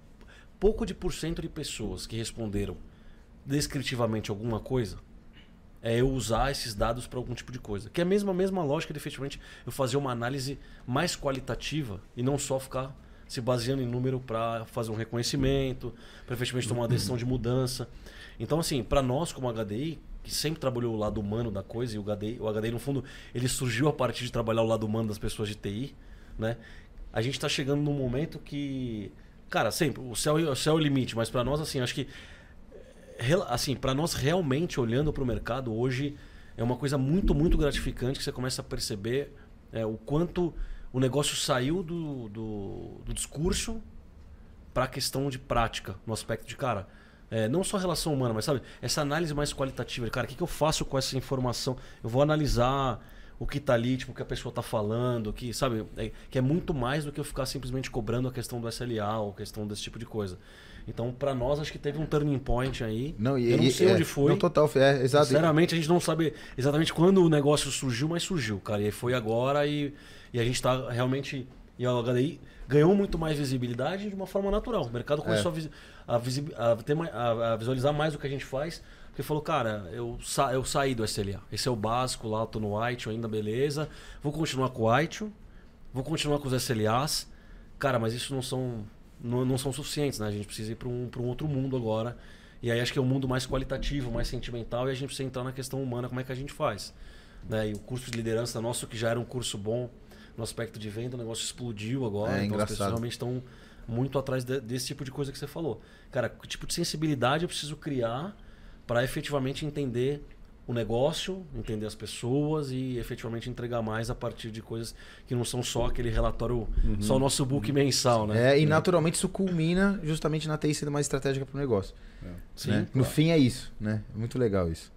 pouco de porcento de pessoas que responderam descritivamente alguma coisa, é eu usar esses dados para algum tipo de coisa. Que é a mesma, mesma lógica de efetivamente eu fazer uma análise mais qualitativa e não só ficar se baseando em número para fazer um reconhecimento, para efetivamente tomar uma decisão de mudança. Então, assim, para nós como HDI, que sempre trabalhou o lado humano da coisa, e o HDI, o HDI, no fundo, ele surgiu a partir de trabalhar o lado humano das pessoas de TI, né? A gente está chegando num momento que, cara, sempre, o céu, o céu é o limite, mas para nós, assim, acho que, assim, para nós realmente olhando para o mercado hoje, é uma coisa muito, muito gratificante que você começa a perceber é, o quanto o negócio saiu do, do, do discurso para a questão de prática, no aspecto de, cara, é, não só relação humana, mas sabe, essa análise mais qualitativa. Cara, o que, que eu faço com essa informação? Eu vou analisar o que está ali, tipo, o que a pessoa está falando, que, sabe, é, que é muito mais do que eu ficar simplesmente cobrando a questão do SLA ou a questão desse tipo de coisa. Então, para nós, acho que teve um turning point aí. Não, e, eu não sei é, onde foi. Não, total, é, exato. Sinceramente, a gente não sabe exatamente quando o negócio surgiu, mas surgiu, cara. E foi agora e, e a gente está realmente. E a HDI ganhou muito mais visibilidade de uma forma natural. O mercado começou é. a, a, a, ter, a, visualizar mais o que a gente faz. Porque falou, cara, eu, sa eu saí do SLA. Esse é o básico lá, tô no White ainda, beleza. Vou continuar com o White, vou continuar com os SLAs. Cara, mas isso não são, não, não são suficientes, né? A gente precisa ir para um, um outro mundo agora. E aí acho que é um mundo mais qualitativo, mais sentimental, e a gente precisa entrar na questão humana, como é que a gente faz. Né? E o curso de liderança nosso, que já era um curso bom, no aspecto de venda, o negócio explodiu agora. É, então as pessoas engraçado. realmente estão muito atrás de- desse tipo de coisa que você falou. Cara, que tipo de sensibilidade eu preciso criar para efetivamente entender o negócio, entender as pessoas e efetivamente entregar mais a partir de coisas que não são só aquele relatório, só o nosso book mensal, né? É, e naturalmente isso culmina justamente na TI sendo mais estratégica para o negócio. Sim. né? No fim é isso, né? É muito legal isso.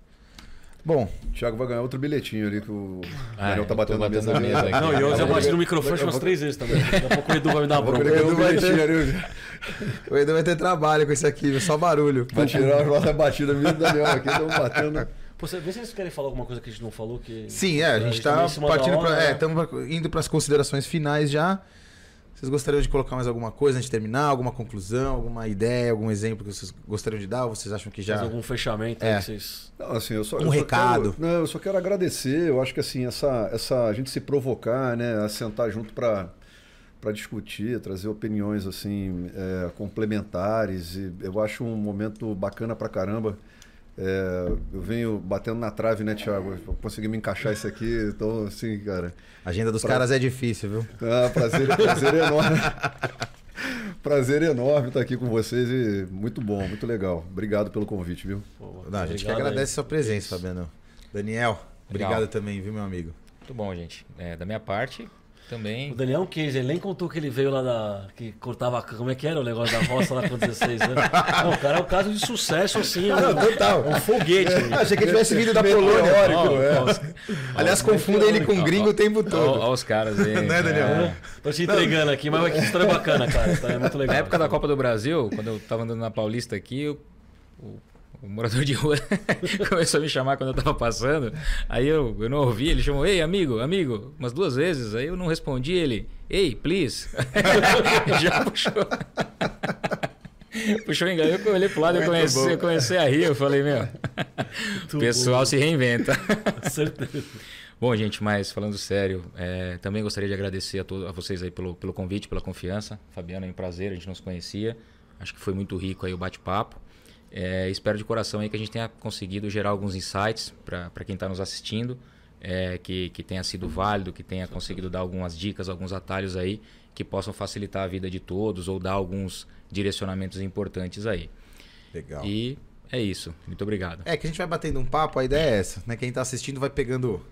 Bom, O Thiago vai ganhar outro bilhetinho ali que o Ah, Daniel tá eu batendo na batendo mesa na mesa aqui. Não, e eu já vou- bati no microfone eu umas vou- três vezes também. Daqui a pouco o Edu vai me dar Vou bronca. um Edu vai ter- o Edu vai ter trabalho com esse aqui, viu? só barulho. Vai tirar as nossas batidas mesmo do Daniel aqui, estamos batendo. Pô, você- vê se vocês querem falar alguma coisa que a gente não falou. Que... Sim, é, a gente tá tá meio em cima da partindo pra, é, né? estamos indo para as considerações finais já. Vocês gostariam de colocar mais alguma coisa antes de terminar? Alguma conclusão, alguma ideia, algum exemplo que vocês gostariam de dar? Ou vocês acham que já. Algum fechamento É. aí que vocês. Não, assim, eu só, Um eu só recado. quero- não, eu só quero agradecer. Eu acho que assim, essa, essa a gente se provocar, né, a sentar junto para para discutir, trazer opiniões assim é, complementares. E eu acho um momento bacana pra caramba. É, eu venho batendo na trave, né, Thiago? Eu consegui me encaixar isso aqui, então assim, cara. A agenda dos Pra- caras é difícil, viu? Ah, prazer, prazer enorme. prazer enorme estar aqui com vocês e muito bom, muito legal. Obrigado pelo convite, viu? Pô, Não, a gente que obrigado agradece aí. sua presença, Fabiano. Daniel, obrigado Legal. também, viu, meu amigo? Muito bom, gente. É, da minha parte, também. O Daniel é um case, ele nem contou que ele veio lá da. que cortava. Como é que era o negócio da roça lá com 16 anos? Não, o cara é um caso de sucesso, assim. É um, total. é um foguete. ele. Achei que ele tivesse vindo da Polônia. Meteórico, Ó, é. Aliás, confundem ele com gringo o tempo todo. Olha os caras aí. Né, Daniel? É. Tô te entregando aqui, mas que história bacana, cara. É muito legal. Na época da Copa do Brasil, quando eu tava andando na Paulista aqui, o- o morador de rua começou a me chamar quando eu tava passando. Aí eu, eu não ouvi, ele chamou, ei, amigo, amigo, umas duas vezes. Aí eu não respondi, ele, ei, please. Já puxou. Puxou galera, eu olhei pro lado e Muito comecei, bom. eu comecei a rir. Eu falei, meu, o pessoal se reinventa. Certeza. Bom, gente, mas falando sério, é, também gostaria de agradecer a, to- a vocês aí pelo, pelo convite, pela confiança. Fabiano, é um prazer, a gente não se conhecia. Acho que foi muito rico aí o bate-papo. É, espero de coração aí que a gente tenha conseguido gerar alguns insights para quem está nos assistindo, é, que, que tenha sido válido, que tenha conseguido dar algumas dicas, alguns atalhos aí que possam facilitar a vida de todos ou dar alguns direcionamentos importantes aí. Legal. E é isso. Muito obrigado. É que a gente vai batendo um papo, a ideia é essa, né? Quem tá assistindo vai pegando,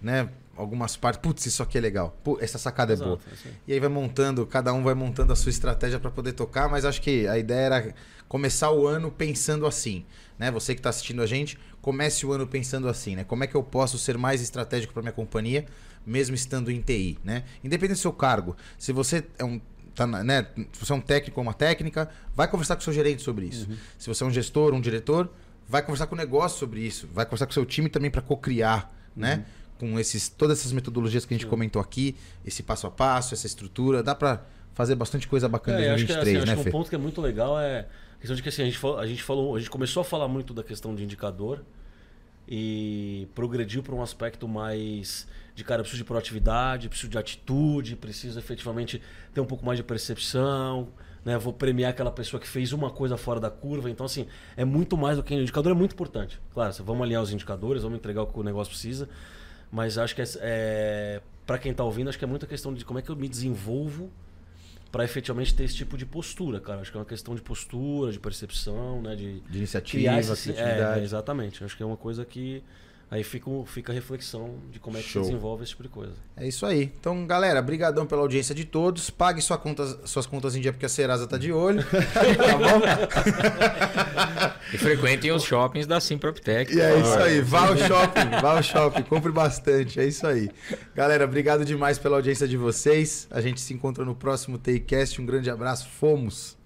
né, algumas partes. Putz, isso aqui é legal. Pô, essa sacada é boa. Exato, é isso aí. E aí vai montando, cada um vai montando a sua estratégia para poder tocar, mas acho que a ideia era começar o ano pensando assim, né? Você que está assistindo a gente, comece o ano pensando assim, né? Como é que eu posso ser mais estratégico para minha companhia, mesmo estando em TI, né? Independente do seu cargo, se você é um tá né? Se você é um técnico ou uma técnica, vai conversar com o seu gerente sobre isso. Se você é um gestor, um diretor, vai conversar com o negócio sobre isso, vai conversar com o seu time também para co-criar, né? Com esses todas essas metodologias que a gente comentou aqui, esse passo a passo, essa estrutura, dá para fazer bastante coisa bacana em É, eu acho que, 2023, assim, né, acho que um ponto que é muito legal é a questão de que assim, a gente, falou, a gente falou, a gente começou a falar muito da questão de indicador e progrediu para um aspecto mais de cara, eu preciso de proatividade, preciso de atitude, preciso efetivamente ter um pouco mais de percepção, né? Vou premiar aquela pessoa que fez uma coisa fora da curva. Então, assim, é muito mais do que o indicador é muito importante. Claro, vamos alinhar os indicadores, vamos entregar o que o negócio precisa, mas acho que é, é para quem está ouvindo, acho que é muita questão de como é que eu me desenvolvo para efetivamente ter esse tipo de postura, cara. Acho que é uma questão de postura, de percepção, né? De De iniciativa, criar esse, criatividade. é, exatamente. Acho que é uma coisa que aí fica, fica a reflexão de como é que Show. se desenvolve esse tipo de coisa. É isso aí. Então, galera, brigadão pela audiência de todos. Pague sua contas, suas contas em dia porque a Serasa tá de olho. tá bom? E frequentem os shoppings da Simproptec. E é isso aí. Vá ao shopping, vá ao shopping, compre bastante. É isso aí. Galera, obrigado demais pela audiência de vocês. A gente se encontra no próximo Takecast. Um grande abraço. Fomos!